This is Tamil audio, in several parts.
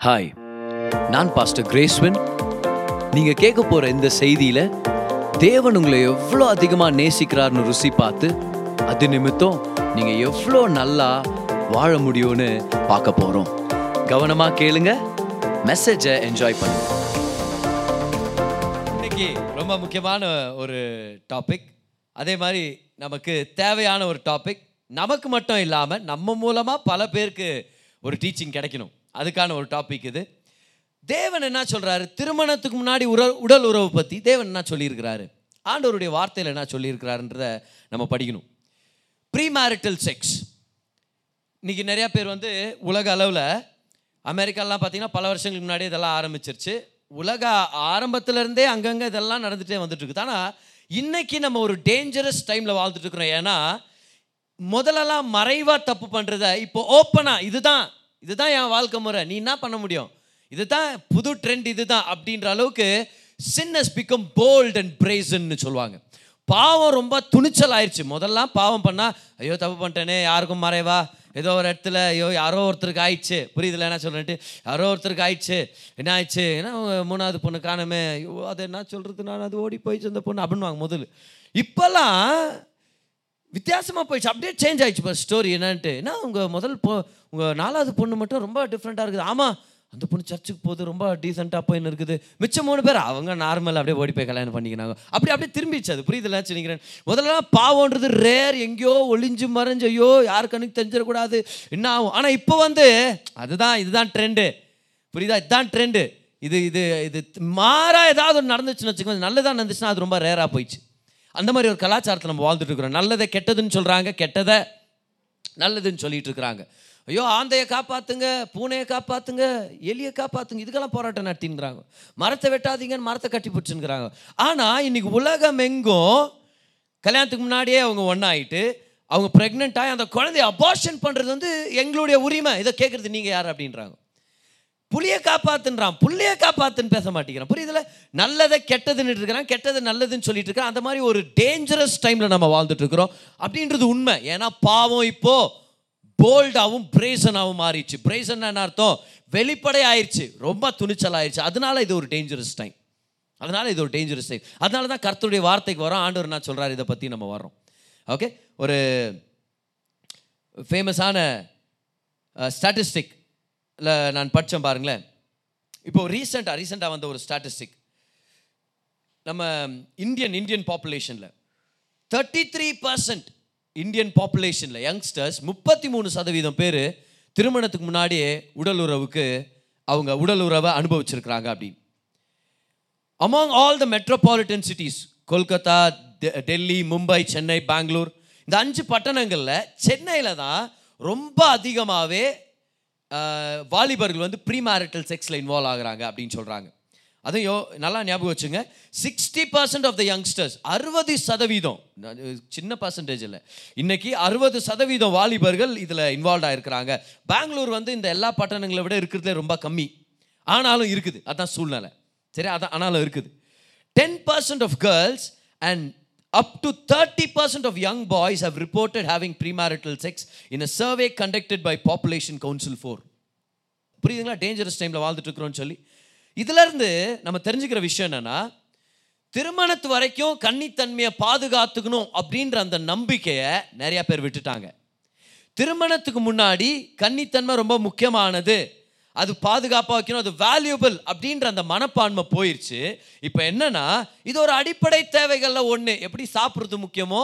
ஹாய் நான் பாஸ்டர் கிரேஸ்வன் நீங்கள் கேட்க போகிற இந்த செய்தியில் தேவன் உங்களை எவ்வளோ அதிகமாக நேசிக்கிறார்னு ருசி பார்த்து அது நிமித்தம் நீங்கள் எவ்வளோ நல்லா வாழ முடியும்னு பார்க்க போகிறோம் கவனமாக கேளுங்க மெசேஜை என்ஜாய் பண்ணுங்க. இன்னைக்கு ரொம்ப முக்கியமான ஒரு டாபிக் அதே மாதிரி நமக்கு தேவையான ஒரு டாபிக் நமக்கு மட்டும் இல்லாமல் நம்ம மூலமாக பல பேருக்கு ஒரு டீச்சிங் கிடைக்கணும். அதுக்கான ஒரு டாபிக் இது. தேவன் என்ன சொல்கிறாரு திருமணத்துக்கு முன்னாடி உடல் உடல் உறவு பற்றி தேவன் என்ன சொல்லியிருக்கிறாரு? ஆண்டவருடைய வார்த்தையில் என்ன சொல்லியிருக்கிறாருன்றத நம்ம படிக்கணும். ப்ரீ மேரிட்டல் செக்ஸ் இன்றைக்கி நிறையா பேர் வந்து உலக அளவில் அமெரிக்காலாம் பார்த்தீங்கன்னா பல வருஷங்களுக்கு முன்னாடி இதெல்லாம் ஆரம்பிச்சிருச்சு. உலக ஆரம்பத்துலேருந்தே அங்கங்கே இதெல்லாம் நடந்துகிட்டே வந்துட்டு இருக்குது ஆனால் இன்றைக்கி நம்ம ஒரு டேஞ்சரஸ் டைமில் வாழ்ந்துட்டுருக்குறோம். ஏன்னா முதலெல்லாம் மறைவாக தப்பு பண்ணுறத இப்போ ஓப்பனாக இதுதான். இதுதான் என் வாழ்க்கை முறை. நீ என்ன பண்ண முடியும்? இதுதான் புது ட்ரெண்ட் இதுதான் அப்படின்ற அளவுக்கு sins become bold and and சொல்லுவாங்க. பாவம் ரொம்ப துணிச்சல் ஆயிடுச்சு முதல்லாம் பாவம் பண்ணால் ஐயோ தப்பு பண்ணிட்டேனே யாருக்கும் மறைவா? ஏதோ ஒரு இடத்துல ஐயோ யாரோ ஒருத்தருக்கு ஆயிடுச்சு. புரியுதுல என்ன சொல்றேன்ட்டு? யாரோ ஒருத்தருக்கு ஆயிடுச்சு. என்ன ஆயிடுச்சு? ஏன்னா மூணாவது பொண்ணு காணமே. ஐயோ அதை என்ன சொல்கிறது நான் அது ஓடி போயிடுச்சு அந்த பொண்ணு. அப்படின்னுவாங்க முதல்ல. இப்போல்லாம் வித்தியாசமாக போயிடுச்சு. அப்படியே சேஞ்ச் ஆயிடுச்சு. இப்போ ஸ்டோரி என்னன்ட்டு. ஏன்னா உங்கள் முதல் பொ உங்கள் நாலாவது பொண்ணு மட்டும் ரொம்ப டிஃப்ரெண்ட்டாக இருக்குது. ஆமாம் அந்த பொண்ணு சர்ச்சுக்கு போகுது ரொம்ப டீசெண்டாக போயின்னு இருக்குது. மிச்சம் மூணு பேர் அவங்க நார்மல் அப்படியே ஓடி போய் கல்யாணம் பண்ணிக்கினாங்க. அப்படி அப்படியே திரும்பிச்சு அது. புரியுதுல நினைக்கிறேன் முதல்ல பாவம்ன்றது ரேர் எங்கேயோ ஒளிஞ்சு மறைஞ்சு ஐயோ யாரு கண்ணுக்கு தெரிஞ்சிடக்கூடாது. என்ன ஆகும்? ஆனால் இப்போ வந்து அதுதான் இதுதான் ட்ரெண்டு புரியுதா? இதுதான் ட்ரெண்டு இது இது இது மாறாக ஏதாவது ஒன்று நடந்துச்சுன்னு வச்சுக்கோங்க. நல்லதாக நடந்துச்சுன்னா அது ரொம்ப ரேராக போயிடுச்சு. அந்த மாதிரி ஒரு கலாச்சாரத்தில் நம்ம வாழ்ந்துட்டு இருக்கிறோம் நல்லதை கெட்டதுன்னு சொல்கிறாங்க கெட்டதை நல்லதுன்னு சொல்லிட்டு இருக்கிறாங்க ஐயோ ஆந்தையை காப்பாற்றுங்க பூனையை காப்பாற்றுங்க எலியை காப்பாற்றுங்க இதுக்கெல்லாம் போராட்டம் நடத்தின்றாங்க மரத்தை வெட்டாதீங்கன்னு மரத்தை கட்டி பிடிச்சுங்கிறாங்க ஆனால் இன்னைக்கு உலகம் எங்கும் கல்யாணத்துக்கு முன்னாடியே அவங்க ஒன்றாயிட்டு அவங்க ப்ரெக்னென்ட் ஆகி அந்த குழந்தைய அபார்ஷன் பண்ணுறது வந்து எங்களுடைய உரிமை. இதை கேட்குறது நீங்கள் யார் அப்படின்றாங்க. புளியை காப்பாத்துன்றான். புள்ளைய காப்பாத்துன்னு பேச மாட்டேங்கிறான். புரியுதுல நல்லதை கெட்டதுன்னு இருக்கிறான். கெட்டது நல்லதுன்னு சொல்லிட்டு இருக்கிறான். அந்த மாதிரி ஒரு டேஞ்சரஸ் டைமில் நம்ம வாழ்ந்துட்டு இருக்கிறோம். அப்படின்றது உண்மை. ஏன்னா பாவம் இப்போ போல்டாகவும் பிரேசனாகவும் மாறிடுச்சு. பிரேசன் என்ன அர்த்தம்? வெளிப்படை ஆயிடுச்சு ரொம்ப துணிச்சல் ஆயிடுச்சு அதனால இது ஒரு டேஞ்சரஸ் டைம் அதனால இது ஒரு டேஞ்சரஸ் டைம் அதனால தான் கர்த்தருடைய வார்த்தைக்கு வரோம். ஆண்டவர் நான் சொல்கிறார் இதை பற்றி நம்ம வரோம் ஓகே ஒரு ஃபேமஸான ஸ்டாட்டிஸ்டிக் நான் படித்தேன் பாருங்களேன். இப்போ ரீசெண்டாக ரீசெண்டாக வந்த ஒரு ஸ்டாட்டிஸ்டிக் நம்ம இந்தியன் இந்தியன் பாப்புலேஷனில் தேர்ட்டி த்ரீ பர்சன்ட் இந்தியன் பாப்புலேஷனில் யங்ஸ்டர்ஸ் முப்பத்தி மூணு சதவீதம் பேர் திருமணத்துக்கு முன்னாடியே உடல் உறவுக்கு அவங்க உடல் உறவை அனுபவிச்சிருக்கிறாங்க அப்படின்னு. Among all the metropolitan cities Kolkata டெ- டெல்லி மும்பை சென்னை பெங்களூர் இந்த அஞ்சு பட்டணங்களில் சென்னையில் தான் ரொம்ப அதிகமாகவே வாலிபர்கள் வந்து ப்ரீ மேரிட்டல் செக்ஸில் இன்வால்வ் ஆகுறாங்க அப்படின்னு சொல்கிறாங்க அதுவும் யோ நல்லா ஞாபகம் வச்சுங்க. Sixty percent of the youngsters அறுபது சதவீதம் சின்ன பர்சன்டேஜ் இல்லை. இன்னைக்கு அறுபது சதவீதம் வாலிபர்கள் இதில் இன்வால்வ் ஆகிருக்கிறாங்க பெங்களூர் வந்து இந்த எல்லா பட்டணங்களை விட இருக்கிறதுல ரொம்ப கம்மி. ஆனாலும் இருக்குது. அதுதான் சூழ்நிலை. சரி அதான் ஆனாலும் இருக்குது. Ten percent of girls and up to thirty percent of young boys have reported having premarital sex in a survey conducted by population council for புரியுதுங்களா? டேஞ்சரஸ் டைமில் வாழ்ந்துட்டு இருக்கிறோம்னு சொல்லி. இதிலிருந்து நம்ம தெரிஞ்சுக்கிற விஷயம் என்னன்னா திருமணத்து வரைக்கும் கன்னித்தன்மையை பாதுகாத்துக்கணும் அப்படின்ற அந்த நம்பிக்கையை நிறையா பேர் விட்டுட்டாங்க. திருமணத்துக்கு முன்னாடி கன்னித்தன்மை ரொம்ப முக்கியமானது. அது பாதுகாப்பாக வைக்கணும் அது வேல்யூபிள் அப்படின்ற அந்த மனப்பான்மை போயிடுச்சு இப்போ என்னன்னா இது ஒரு அடிப்படை தேவைகளில் ஒன்று எப்படி சாப்பிட்றது முக்கியமோ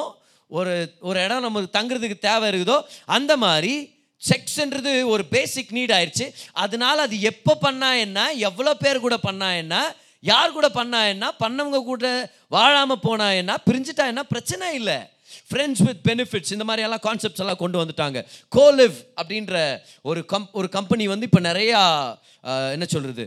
ஒரு ஒரு இடம் நமக்கு தங்குறதுக்கு தேவை இருக்குதோ அந்த மாதிரி செக்ஸ்ன்றது ஒரு பேசிக் நீட் ஆயிடுச்சு அதனால அது எப்போ பண்ணா என்ன எவ்வளோ பேர் கூட பண்ணா என்ன யார் கூட பண்ணா என்ன பண்ணவங்க கூட வாழாமல் போனா என்ன பிரிஞ்சுட்டா என்ன பிரச்சனை இல்லை. ஃப்ரெண்ட்ஸ் வித் பெனிஃபிட்ஸ் இந்த மாதிரி எல்லாம் கான்செப்ட்ஸ் எல்லாம் கொண்டு வந்துட்டாங்க. கோலிவ் அப்படின்ற ஒரு கம் ஒரு கம்பெனி வந்து இப்போ நிறையா என்ன சொல்கிறது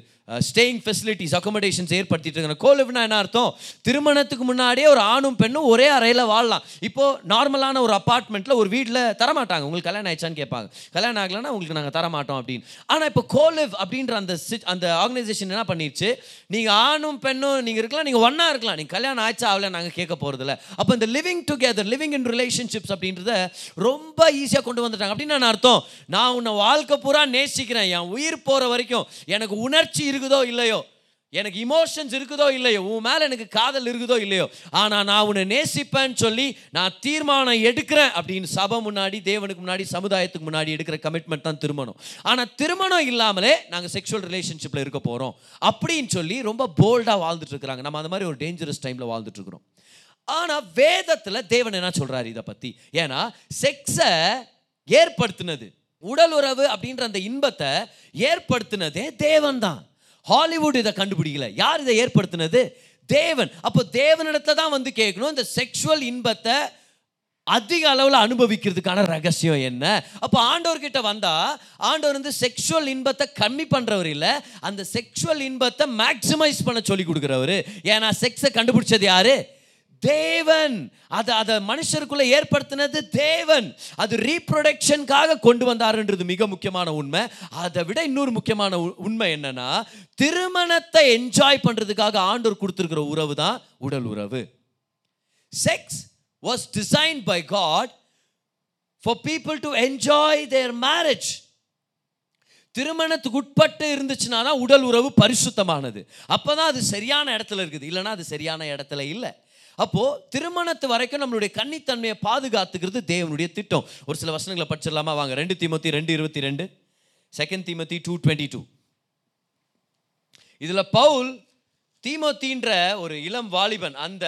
ஸ்டேயிங் ஃபெசிலிட்டிஸ் அக்கோமடேஷன்ஸ் ஏற்படுத்திட்டு இருக்காங்க கோலிவ்னா என்ன அர்த்தம்? திருமணத்துக்கு முன்னாடியே ஒரு ஆணும் பெண்ணும் ஒரே அறையில் வாழலாம். இப்போது நார்மலான ஒரு அப்பார்ட்மெண்ட்டில் ஒரு வீட்டில் தரமாட்டாங்க. உங்களுக்கு கல்யாணம் ஆயிடுச்சான்னு கேட்பாங்க. கல்யாணம் ஆகலைன்னா உங்களுக்கு நாங்கள் தரமாட்டோம் அப்படின்னு. ஆனால் இப்போ கோலிவ் அப்படின்ற அந்த அந்த ஆர்கனைசேஷன் என்ன பண்ணிடுச்சு நீங்கள் ஆணும் பெண்ணும் நீங்கள் இருக்கலாம் நீங்கள் ஒன்றா இருக்கலாம். நீங்கள் கல்யாணம் ஆச்சா ஆகல நாங்கள் கேட்க போகிறதில்ல அப்போ இந்த living together living in relationships அப்படின்றத ரொம்ப ஈஸியாக கொண்டு வந்துட்டாங்க. அப்படின்னு நான் அர்த்தம்? நான் உன்னை வாழ்க்கை பூரா நேசிக்கிறேன். என் உயிர் போகிற வரைக்கும் எனக்கு உணர்ச்சி இருக்குதோ இல்லையோ? எனக்கு இமோஷன்ஸ் இருக்குதோ இல்லையோ? உன் மேலே எனக்கு காதல் இருக்குதோ இல்லையோ? ஆனால் நான் உன்னை நேசிப்பேன்னு சொல்லி நான் தீர்மானம் எடுக்கிறேன் அப்படின்னு சபை முன்னாடி தேவனுக்கு முன்னாடி சமுதாயத்துக்கு முன்னாடி எடுக்கிற கமிட்மெண்ட் தான் திருமணம். ஆனால் திருமணம் இல்லாமலே நாங்கள் செக்ஷுவல் ரிலேஷன்ஷிப்பில் இருக்க போகிறோம் அப்படின்னு சொல்லி ரொம்ப போல்டாக வாழ்ந்துட்டு இருக்கிறாங்க. நம்ம அந்த மாதிரி ஒரு டேஞ்சரஸ் டைமில் வாழ்ந்துட்டு இருக்கிறோம். ஆனால் வேதத்தில் தேவன் என்ன சொல்கிறாரு இதை பற்றி ஏன்னா செக்ஸை ஏற்படுத்தினது உடல் உறவு அப்படின்ற அந்த இன்பத்தை ஏற்படுத்தினதே தேவன் தான். ஹாலிவுட் இதை கண்டுபிடிக்கல. யார் இதை ஏற்படுத்தினது? தேவன். அப்போ தேவனிடத்துல தான் வந்து கேட்கணும் இந்த செக்ஷுவல் இன்பத்தை அதிக அளவில் அனுபவிக்கிறதுக்கான ரகசியம் என்ன? அப்போ ஆண்டவர்கிட்ட வந்தால் ஆண்டவர் வந்து செக்ஷுவல் இன்பத்தை கம்மி பண்ணுறவர் இல்லை அந்த செக்ஷுவல் இன்பத்தை மேக்சிமைஸ் பண்ண சொல்லி கொடுக்குறவர். ஏன்னா செக்ஸை கண்டுபிடிச்சது யாரு? தேவன். அதை அதை மனுஷருக்குள்ள ஏற்படுத்தினது தேவன். அது ரீப்ரொடக்ஷனுக்காக கொண்டு வந்தாருன்றது மிக முக்கியமான உண்மை. அதை விட இன்னொரு முக்கியமான உ- உண்மை என்னன்னா திருமணத்தை என்ஜாய் பண்றதுக்காக ஆண்டோர் கொடுத்துருக்கிற உறவு தான் உடல் உறவு. Sex was design by God for people to enjoy their marriage திருமணத்துக்கு உட்பட்டு இருந்துச்சுன்னா தான் உடல் உறவு பரிசுத்தமானது. அப்பதான் அது சரியான இடத்துல இருக்குது. இல்லைன்னா அது சரியான இடத்துல இல்லை. அப்போது திருமணத்து வரைக்கும் நம்மளுடைய கன்னித்தன்மையை பாதுகாத்துக்கிறது தேவனுடைய திட்டம். ஒரு சில வசனங்களை படிச்சிடலாமா? வாங்க. ரெண்டு தீமத்தி ரெண்டு இருபத்தி ரெண்டு second Timothy two twenty two இதில் பவுல் தீமோத்தின்ற ஒரு இளம் வாலிபன் அந்த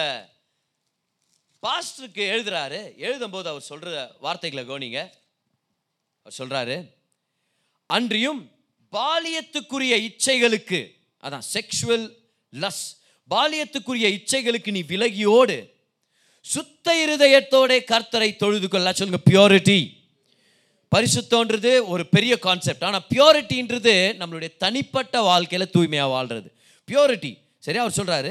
பாஸ்டருக்கு எழுதுறாரு. எழுதும்போது அவர் சொல்கிற வார்த்தைகளை கவனிங்க. அவர் சொல்கிறாரு அன்றியும் பாலியத்துக்குரிய இச்சைகளுக்கு அதான் செக்ஷுவல் லஸ் பாலியத்துக்குரிய இச்சைகளுக்கு நீ விலகியோடு சுத்த இருதயத்தோட கர்த்தரை தொழுது கொள்ள. சொல்லுங்க பியூரிட்டி பரிசுத்தோன்றது ஒரு பெரிய கான்செப்ட் ஆனால் பியூரிட்டின்றது நம்மளுடைய தனிப்பட்ட வாழ்க்கையில் தூய்மையாக வாழ்றது. பியூரிட்டி சரியா? அவர் சொல்கிறாரு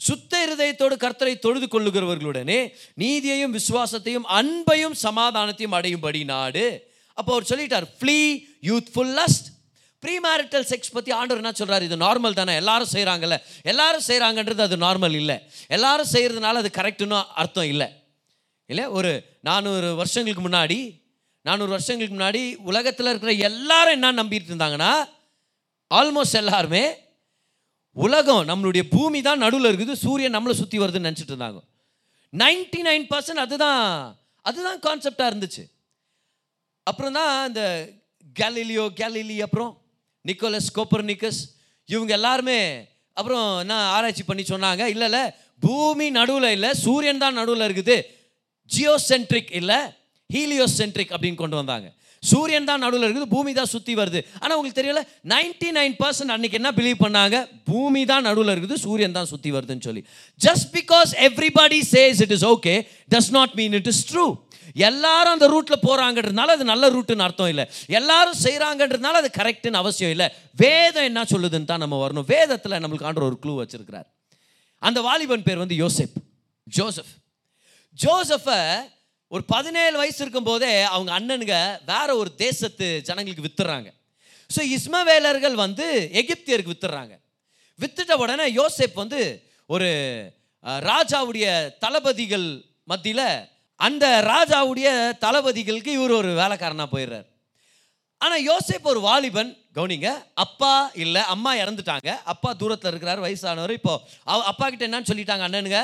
சுத்த இருதயத்தோடு கர்த்தரை தொழுது கொள்ளுகிறவர்களுடனே நீதியையும் விசுவாசத்தையும் அன்பையும் சமாதானத்தையும் அடையும்படி நாடு. அப்போ அவர் சொல்லிட்டார் flee youthful lust pre marital sex பற்றி ஆண்டவர் என்ன சொல்கிறார் இது நார்மல் தானே. எல்லாரும் செய்கிறாங்கல்ல எல்லாரும் செய்கிறாங்கன்றது அது நார்மல் இல்லை. எல்லாரும் செய்கிறதுனால அது கரெக்டுன்னு அர்த்தம் இல்லை. இல்லை ஒரு நானூறு வருஷங்களுக்கு முன்னாடி நானூறு வருஷங்களுக்கு முன்னாடி உலகத்தில் இருக்கிற எல்லாரும் என்ன நம்பிட்டு இருந்தாங்கன்னா ஆல்மோஸ்ட் எல்லாருமே உலகம் நம்மளுடைய பூமி தான் நடுவில் இருக்குது. சூரியன் நம்மளை சுற்றி வருதுன்னு நினச்சிட்டு இருந்தாங்க. நைன்டி நைன் பர்சன்ட் அதுதான் அதுதான் கான்செப்டாக இருந்துச்சு. அப்புறம் தான் இந்த கேலிலியோ கேலிலி அப்புறம் நிக்கோலஸ் கோப்பர்னிக்கஸ் இவங்க எல்லாருமே அப்புறம் என்ன ஆராய்ச்சி பண்ணி சொன்னாங்க இல்லை இல்லை பூமி நடுவில் இல்லை சூரியன் தான் நடுவில் இருக்குது ஜியோசென்ட்ரிக் இல்லை ஹீலியோசென்ட்ரிக் அப்படின்னு கொண்டு வந்தாங்க. சூரியன் தான் நடுவில் இருக்குது பூமி தான் சுற்றி வருது. ஆனால் உங்களுக்கு தெரியல நைன்டி நைன் பர்சன்ட் அன்னைக்கு என்ன பிலீவ் பண்ணாங்க பூமி தான் நடுவில் இருக்குது சூரியன் தான் சுற்றி வருதுன்னு சொல்லி. Just because everybody says it is okay does not mean it is true எல்லாரும் அந்த ரூட்ல போறாங்கன்றதுனால அது நல்ல ரூட்டுன்னு அர்த்தம் இல்லை. எல்லாரும் செய்கிறாங்கன்றதுனால அது கரெக்டுன்னு அவசியம் இல்லை. வேதம் என்ன சொல்லுதுன்னு தான் நம்ம வரணும். வேதத்தில் நம்மளுக்கு ஆண்டு ஒரு க்ளூ வச்சிருக்கிறார். அந்த வாலிபன் பேர் வந்து யோசெப். ஜோசப். ஜோசஃபை ஒரு பதினேழு வயசு இருக்கும்போதே அவங்க அண்ணனுங்க வேற ஒரு தேசத்து ஜனங்களுக்கு வித்துறாங்க. ஸோ இஸ்மவேலர்கள் வந்து எகிப்தியருக்கு வித்துறாங்க. வித்துட்ட உடனே யோசேப் வந்து ஒரு ராஜாவுடைய தளபதிகள் மத்தியில் அந்த ராஜாவுடைய தளபதிகளுக்கு இவர் ஒரு வேலைக்காரனாக போயிடுறார். ஆனால் யோசிப் ஒரு வாலிபன் கவுனிங்க அப்பா இல்லை அம்மா இறந்துட்டாங்க. அப்பா தூரத்தில் இருக்கிறார் வயசானவர். இப்போ அவ அப்பா கிட்ட என்னன்னு சொல்லிட்டாங்க அண்ணனுங்க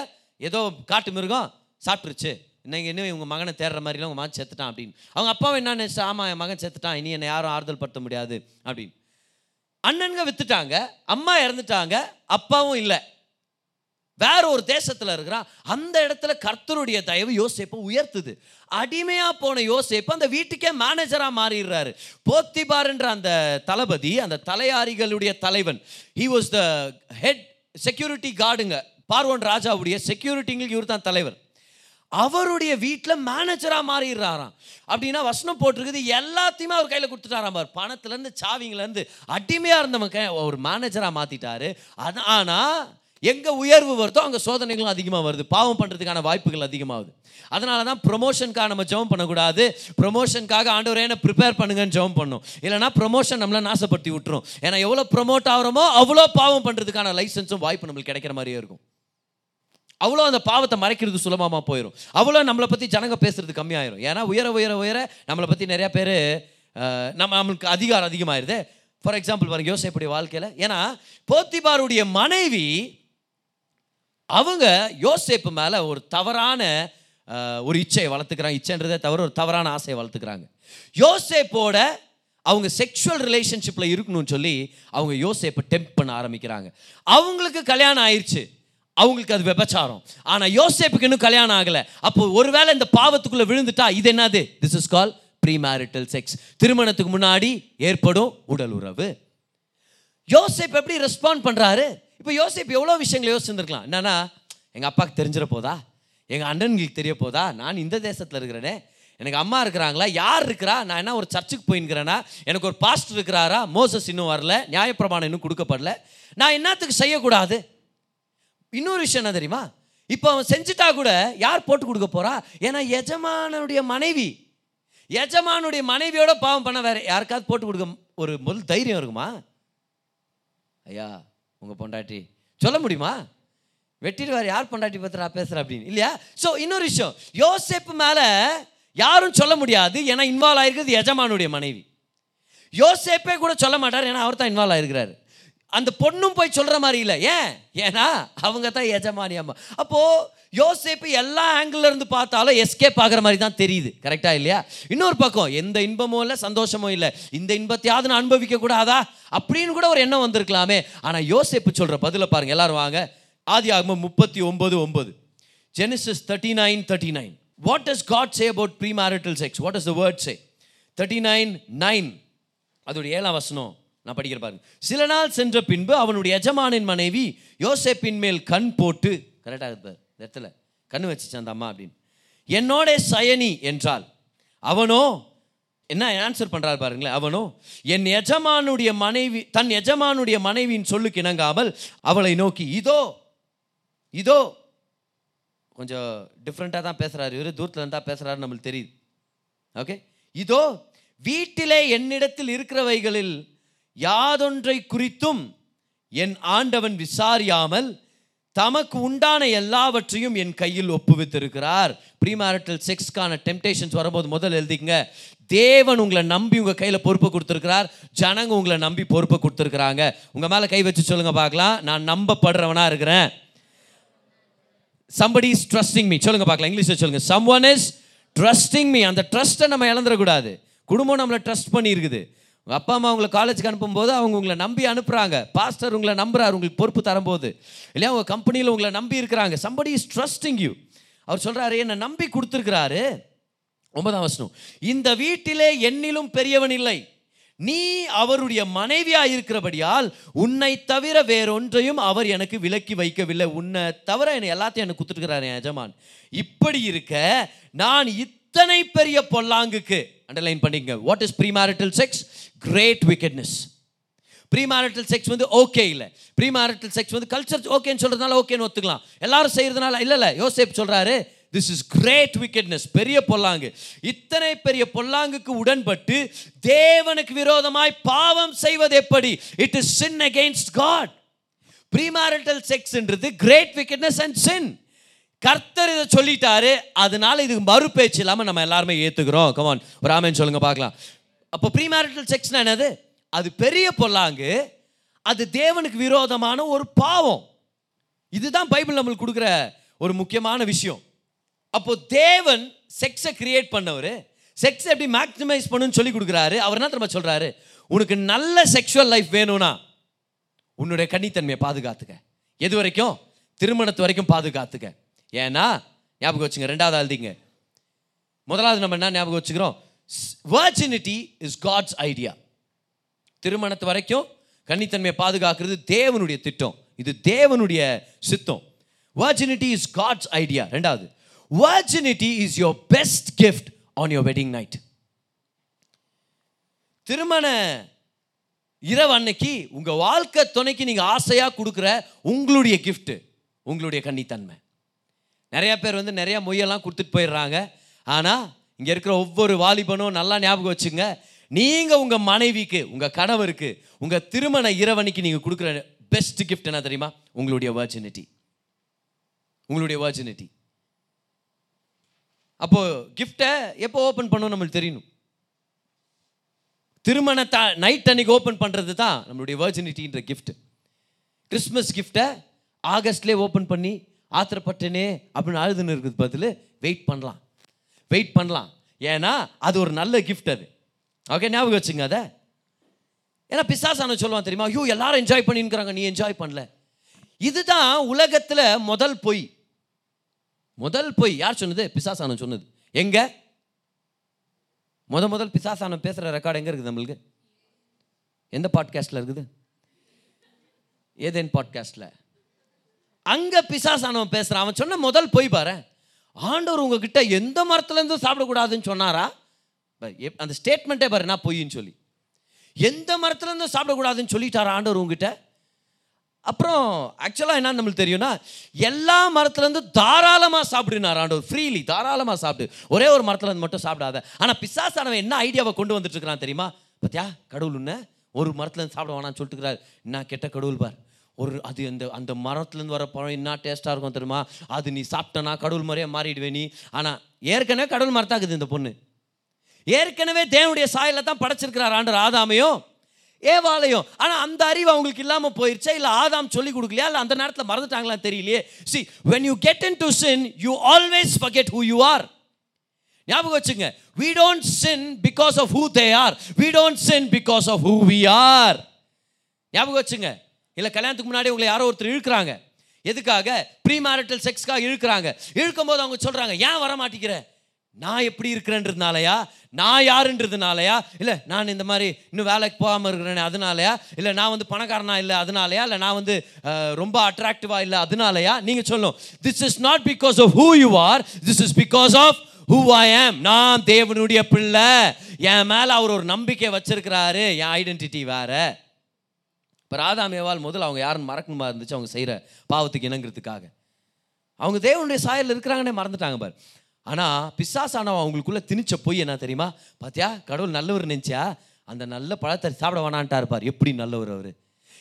ஏதோ காட்டு மிருகம் சாப்பிட்டுருச்சு. இன்னைக்கு இன்னும் உங்கள் மகனை தேடுற மாதிரிலாம் உங்கள் மகன் செத்துட்டான் அப்படின்னு. அவங்க அப்பாவை என்ன நினைச்சா ஆமாம் என் மகன் செத்துட்டான் இனி என்னை யாரும் ஆறுதல் படுத்த முடியாது அப்படின்னு. அண்ணனுங்க வித்துட்டாங்க அம்மா இறந்துட்டாங்க அப்பாவும் இல்லை. வேற ஒரு தேசத்தில் இருக்கிறான் அந்த இடத்துல கர்த்தருடைய தயவு யோசேப்பை உயர்த்துது. அடிமையா போன யோசேப்பு அந்த வீட்டுக்கே மேனேஜரா மாறிடுறாரு. போத்திபார்ன்ற அந்த தளபதி அந்த தலையாரிகளுடைய தலைவன் he was the head security கார்டுங்க பார்வன் ராஜாவுடைய செக்யூரிட்டிங்களுக்கு இவர் தான் தலைவர். அவருடைய வீட்டில் மேனேஜராக மாறிடுறாராம். அப்படின்னா வசனம் போட்டிருக்குது எல்லாத்தையுமே அவர் கையில் கொடுத்துட்டாராம் அவர் பணத்துலேருந்து சாவிங்கலேருந்து அடிமையாக இருந்தவங்க ஒரு மேனேஜராக மாற்றிட்டாரு அது ஆனால் எங்கே உயர்வு வருதோ அங்கே சோதனைகளும் அதிகமாக வருது. பாவம் பண்ணுறதுக்கான வாய்ப்புகள் அதிகமாகுது. அதனால தான் ப்ரொமோஷனுக்காக நம்ம ஜெபம் பண்ணக்கூடாது. ப்ரொமோஷனுக்காக ஆண்டவரே என்ன ப்ரிப்பேர் பண்ணுங்கன்னு ஜெபம் பண்ணும். இல்லைனா ப்ரொமோஷன் நம்மளை நாசப்படுத்தி விட்டுரும். ஏன்னா எவ்வளோ ப்ரொமோட் ஆகிறோமோ அவ்வளோ பாவம் பண்ணுறதுக்கான லைசன்ஸும் வாய்ப்பு நம்மளுக்கு கிடைக்கிற மாதிரியே இருக்கும். அவ்வளோ அந்த பாவத்தை மறைக்கிறது சுலபமாக போயிடும் அவ்வளோ நம்மளை பற்றி ஜனங்க பேசுறது கம்மியாயிரும். ஏன்னா உயர உயர உயர நம்மளை பற்றி நிறையா பேர் நம்ம நம்மளுக்கு அதிகாரம் அதிகமாயிருது. ஃபார் எக்ஸாம்பிள் பாருங்க யோசேப்புடைய வாழ்க்கையில். ஏன்னா போத்திபாருடைய மனைவி அவங்க யோசேப்பு மேலே ஒரு தவறான ஒரு இச்சையை வளர்த்துக்கிறாங்க. இச்சைன்றதே தவிர ஒரு தவறான ஆசையை வளர்த்துக்கிறாங்க. யோசேப்போட அவங்க செக்ஷுவல் ரிலேஷன்ஷிப்பில் இருக்கணும்னு சொல்லி அவங்க யோசேப்பை டெம்ப் பண்ண ஆரம்பிக்கிறாங்க. அவங்களுக்கு கல்யாணம் ஆயிடுச்சு அவங்களுக்கு அது விபச்சாரம். ஆனால் யோசேப்புக்கு இன்னும் கல்யாணம் ஆகலை. அப்போ ஒருவேளை இந்த பாவத்துக்குள்ளே விழுந்துட்டா இது என்னது? This is call pre marital sex திருமணத்துக்கு முன்னாடி ஏற்படும் உடல் உறவு யோசேப் எப்படி ரெஸ்பாண்ட் பண்ணுறாரு இப்போ யோசிப்பு எவ்வளோ விஷயங்களை யோசிச்சிருந்துருக்கலாம். என்னன்னா எங்கள் அப்பாவுக்கு தெரிஞ்சிட போதா? எங்கள் அண்ணன்களுக்கு தெரிய போதா? நான் இந்த தேசத்தில் இருக்கிறேனே. எனக்கு அம்மா இருக்கிறாங்களா? யார் இருக்கிறா? நான் என்ன ஒரு சர்ச்சுக்கு போயின்னுக்கிறேன்னா எனக்கு ஒரு பாஸ்டர் இருக்கிறாரா? மோசஸ் இன்னும் வரல. நியாயப்பிரமாணம் இன்னும் கொடுக்கப்படல. நான் என்னத்துக்கு செய்யக்கூடாது? இன்னொரு விஷயம் என்ன தெரியுமா? இப்போ அவன் செஞ்சுட்டா கூட யார் போட்டு கொடுக்க போகிறா ஏன்னா எஜமானனுடைய மனைவி. எஜமானுடைய மனைவியோட பாவம் பண்ண வேற யாருக்காவது போட்டு கொடுக்க ஒரு முதல் தைரியம் இருக்குமா? ஐயா உங்கள் பொண்டாட்டி. சொல்ல முடியுமா? வெட்டிடுவார். யார் பொண்டாட்டி பத்திரா பேசுகிற அப்படின்னு. இல்லையா? ஸோ இன்னொரு விஷயம். யோசிப்பு மேலே யாரும் சொல்ல முடியாது. ஏன்னா இன்வால்வ் ஆயிருக்கிறது எஜமானுடைய மனைவி. யோசேப்பே கூட சொல்ல மாட்டார். ஏன்னா அவர் தான் இன்வால்வ் ஆயிருக்கிறாரு. அந்த பொண்ணும் போய் சொல்கிற மாதிரி இல்லை. ஏன்? ஏன்னா அவங்க தான் எஜமானி அம்மா. அப்போது யோசேப்பு எல்லா ஆங்கிள் இருந்து பார்த்தாலும் எஸ்கேப் ஆகிற மாதிரி தான் தெரியுது. கரெக்டா இல்லையா? இன்னொரு பக்கம் எந்த இன்பமும் இல்லை சந்தோஷமும் இல்லை. இந்த இன்பத்தையாவது நான் அனுபவிக்க கூடாதா? அப்படின்னு கூட ஒரு எண்ணம் வந்திருக்கலாமே. ஆனால் யோசேப்பு சொல்கிற பதிலை பாருங்க எல்லாரும் வாங்க. ஆதி ஆகமம் முப்பத்தி ஒன்பது ஒன்பது. Genesis thirty nine thirty nine what is God say about pre marital sex what is the word say thirty nine nine அதோடைய ஏழாம் வசனம் நான் படிக்கிற பாருங்க. சில நாள் சென்ற பின்பு அவனுடைய எஜமானின் மனைவி யோசேப்பின் மேல் கண் போட்டு கரெக்டாக இருப்பார் இந்த இடத்துல கண்ணு வச்சுச்சு அந்த அம்மா அப்படின்னு. என்னோட சயனி என்றால் அவனோ என்ன ஆன்சர் பண்ணுறாரு பாருங்களேன் அவனோ என் எஜமானுடைய மனைவி தன் எஜமானுடைய மனைவியின் சொல்லுக்கு இணங்காமல் அவளை நோக்கி இதோ இதோ. கொஞ்சம் டிஃப்ரெண்ட்டாக தான் பேசுகிறாரு இவர் தூரத்தில் இருந்தால் பேசுகிறாரு நம்மளுக்கு தெரியுது. ஓகே இதோ வீட்டிலே என்னிடத்தில் இருக்கிறவைகளில் யாதொன்றை குறித்தும் என் ஆண்டவன் விசாரியாமல் தமக்கு உண்டான எல்லாவற்றையும் என் கையில் ஒப்புவித்திருக்கிறார். ப்ரீமேரிட்டல் செக்ஸ்க்கான டெம்டேஷன்ஸ் வரும்போது முதல்ல எழுதிங்க தேவன் உங்களை நம்பி உங்கள் கையில் பொறுப்பை கொடுத்துருக்கிறார். ஜனங்க உங்களை நம்பி பொறுப்பை கொடுத்துருக்குறாங்க. உங்கள் மேலே கை வச்சு சொல்லுங்க பார்க்கலாம். நான் நம்பப்படுறவனாக இருக்கிறேன். சம்படி இஸ் ட்ரஸ்டிங் மீ சொல்லுங்க பார்க்கலாம். சொல்லுங்கள் சொல்லுங்க. ஒன் இஸ் ட்ரஸ்டிங் மீ அந்த ட்ரஸ்ட்டை நம்ம இழந்துடக்கூடாது. குடும்பம் நம்மளை ட்ரஸ்ட் பண்ணியிருக்குது. உங்கள் அப்பா அம்மா உங்களை காலேஜுக்கு அனுப்பும்போது அவங்க உங்களை நம்பி அனுப்புகிறாங்க பாஸ்டர் உங்களை நம்புறாரு உங்களுக்கு பொறுப்பு தரும்போது. இல்லையா? உங்கள் கம்பெனியில் உங்களை நம்பி இருக்கிறாங்க. சம்படி இஸ் ட்ரஸ்டிங் யூ அவர் சொல்கிறாரு என்னை நம்பி கொடுத்துருக்கிறாரு. ஒன்பதாம் வசனம். இந்த வீட்டிலே என்னிலும் பெரியவன் இல்லை. நீ அவருடைய மனைவியாக இருக்கிறபடியால் உன்னை தவிர வேறொன்றையும் அவர் எனக்கு விலக்கி வைக்கவில்லை. உன்னை தவிர என்னை எல்லாத்தையும் எனக்கு கொடுத்துருக்கிறாரு என் எஜமான். இப்படி இருக்க நான் இத்தனை பெரிய பொல்லாங்குக்கு. அண்டர்லைன் பண்ணிங்க what is premarital sex great pre marital sex வந்து ஓகே இல்லை. ப்ரீ மேரிட்டல் செக்ஸ் வந்து கல்ச்சர் ஓகேன்னு சொல்கிறதுனால ஓகேன்னு ஒத்துக்கலாம். எல்லாரும் செய்கிறதுனால இல்லை இல்லை யோசேப் சொல்கிறாரு திஸ் இஸ் கிரேட் விக்கெட்னஸ் பெரிய பொல்லாங்கு. இத்தனை பெரிய பொல்லாங்குக்கு உடன்பட்டு தேவனுக்கு விரோதமாய் பாவம் செய்வது எப்படி? It is sin against God premarital செக்ஸ்ன்றது great wickedness and sin கர்த்தர் இதை சொல்லிட்டாரு அதனால இதுக்கு மறுபேச்சு இல்லாமல் நம்ம எல்லாருமே ஏற்றுக்கிறோம் கமான் ஒரு ஆமேன்னு சொல்லுங்க பார்க்கலாம். அப்போ ப்ரீமேரிட்டல் செக்ஸ்னா என்னது? அது பெரிய பொல்லாங்கு அது தேவனுக்கு விரோதமான ஒரு பாவம். இதுதான் பைபிள் நம்மளுக்கு கொடுக்குற ஒரு முக்கியமான விஷயம். அப்போ தேவன் செக்ஸை கிரியேட் பண்ணவர் செக்ஸ் எப்படி மேக்ஸிமைஸ் பண்ணுன்னு சொல்லி கொடுக்குறாரு அவர் என்ன திரும்ப சொல்கிறாரு உனக்கு நல்ல செக்ஷுவல் லைஃப் வேணும்னா உன்னுடைய கன்னித்தன்மையை பாதுகாத்துக்க. எது வரைக்கும்? திருமணத்து வரைக்கும் பாதுகாத்துக்க. ஏன்னா ஞாபகம் வச்சுங்க ரெண்டாவது ஆழ்திங்க முதலாவது நம்ம என்ன ஞாபகம் வச்சுக்கிறோம்? வர்ஜினிட்டி இஸ் காட்ஸ் ஐடியா திருமணத்து வரைக்கும் கன்னித்தன்மையை பாதுகாக்கிறது தேவனுடைய திட்டம். இது தேவனுடைய சித்தம். வர்ஜினிட்டி இஸ் காட்ஸ் ஐடியா ரெண்டாவது virginity is your best gift on your wedding night திருமண இரவு அன்னைக்கு உங்கள் வாழ்க்கை துணைக்கு நீங்கள் ஆசையாக கொடுக்குற உங்களுடைய கிஃப்ட்டு உங்களுடைய கன்னித்தன்மை. நிறையா பேர் வந்து நிறையா மொய்யெல்லாம் கொடுத்துட்டு போயிடுறாங்க. ஆனால் இங்கே இருக்கிற ஒவ்வொரு வாலிபனும் நல்லா ஞாபகம் வச்சுங்க. நீங்கள் உங்கள் மனைவிக்கு உங்கள் கணவருக்கு உங்கள் திருமண இரவணிக்கு நீங்கள் கொடுக்குற பெஸ்ட் கிஃப்ட் என்ன தெரியுமா? உங்களுடைய வர்ஜினிட்டி உங்களுடைய வர்ஜினிட்டி அப்போது கிஃப்டை எப்போ ஓப்பன் பண்ணணும் நம்மளுக்கு தெரியணும். திருமணத்தை நைட் அன்னைக்கு ஓப்பன் பண்ணுறது தான் நம்மளுடைய வர்ஜினிட்டின்ற கிஃப்ட் கிறிஸ்மஸ் கிஃப்டை ஆகஸ்ட்லேயே ஓப்பன் பண்ணி ஆத்திரப்பட்டனே அப்படின்னு அழுதுன்னு இருக்கிறது பதில் வெயிட் பண்ணலாம். வெயிட் பண்ணலாம். ஏன்னா அது ஒரு நல்ல கிஃப்ட் அது. ஓகே ஞாபகம் வச்சுங்க அதை. ஏன்னா பிசாசான சொல்லுவான் தெரியுமா ஐயோ எல்லாரும் என்ஜாய் பண்ணிருக்கிறாங்க நீ என்ஜாய் பண்ணல. இதுதான் உலகத்தில் முதல் பொய். முதல் பொய். யார் சொன்னது? பிசாசானம் சொன்னது. எங்க? முத முதல் பிசாசானம் பேசுகிற ரெக்கார்டு எங்கே இருக்குது நம்மளுக்கு? எந்த பாட்காஸ்ட்டில் இருக்குது? ஏதேன் பாட்காஸ்ட்டில் அங்கே பிசாசானவன் பேசுகிறான் அவன் சொன்ன முதல் பொய் பாரு ஆண்டவர் உங்ககிட்ட எந்த மரத்துலேருந்தும் சாப்பிடக்கூடாதுன்னு சொன்னாரா? எப்- அந்த ஸ்டேட்மெண்ட்டே பாரு நான் பொய்ன்னு சொல்லி. எந்த மரத்துலேருந்தும் சாப்பிடக்கூடாதுன்னு சொல்லிட்டாரா ஆண்டவர் உங்ககிட்ட? அப்புறம் ஆக்சுவலாக என்ன நம்மளுக்கு தெரியும்னா எல்லா மரத்துலேருந்து தாராளமாக சாப்பிடுனார் ஆண்டவர். ஃப்ரீலி தாராளமாக சாப்பிடு. ஒரே ஒரு மரத்துலேருந்து மட்டும் சாப்பிடாத. ஆனால் பிசாசானவன் என்ன ஐடியாவை கொண்டு வந்துட்டு இருக்கிறான் தெரியுமா? பார்த்தியா கடவுள் ஒன்று ஒரு மரத்துலேருந்து சாப்பிட வேணாம்னு சொல்லிட்டு இருக்கிறார். என்ன கெட்ட கடவுள் பார். ஒரு அது அந்த அந்த மரத்துலேருந்து வர பழம் என்ன டேஸ்ட்டாக இருக்கும் தெரியுமா? அது நீ சாப்பிட்டனா கடவுள் மாதிரியே மாறிடுவே நீ. ஆனால் ஏற்கனவே கடவுள் மரத்தாக்குது இந்த பொண்ணு. ஏற்கனவே தேவனுடைய சாயல தான் படைச்சிருக்கிறார் ஆண்டர் ஆதாமையும் ஏவாலையும் ஆனால் அந்த அறிவு அவங்களுக்கு இல்லாமல் போயிருச்சா? இல்லை ஆதாம் சொல்லி கொடுக்கலையா? இல்லை அந்த நேரத்தில் மறந்துட்டாங்களா தெரியலையே. See when you get into sin you always forget who you are ஞாபகம் வச்சுங்க we don't sin because of who they are we don't sin because of who we are ஞாபகம் வச்சுங்க இல்லை கல்யாணத்துக்கு முன்னாடி உங்களை யாரோ ஒருத்தர் இழுக்கிறாங்க. எதுக்காக? ப்ரீ மேரிட்டல் செக்ஸ்க்காக இழுக்கிறாங்க. இழுக்கும் போது அவங்க சொல்கிறாங்க ஏன் வர மாட்டேங்கிற நான் எப்படி இருக்கிறேன்றதுனாலயா? நான் யாருன்றதுனாலயா? இல்லை நான் இந்த மாதிரி இன்னும் வேலைக்கு போகாமல் இருக்கிறேனே அதனாலயா? இல்லை நான் வந்து பணக்காரனா இல்லை அதனாலயா? இல்லை நான் வந்து ரொம்ப அட்ராக்டிவாக இல்லை அதனாலயா? நீங்கள் சொல்லும் this is not because of who you are this is because of who I am நான் தேவனுடைய பிள்ளை. என் மேலே அவர் ஒரு நம்பிக்கை வச்சிருக்கிறாரு. என் ஐடென்டிட்டி வேறு. இப்போ ராதாமேவால் முதல் அவங்க யாருன்னு மறக்கணுமா இருந்துச்சு அவங்க செய்கிற பாவத்துக்கு இணங்குறதுக்காக. அவங்க தேவனுடைய சாயலில் இருக்கிறாங்கன்னே மறந்துட்டாங்க பார். ஆனால் பிசாசானவன் அவங்களுக்குள்ளே திணிச்ச பொய் என்ன தெரியுமா? பார்த்தியா கடவுள் நல்லவர் நினச்சா அந்த நல்ல பழத்தை சாப்பிட வேணான்ட்டார் பார். எப்படி நல்லவர் அவர்?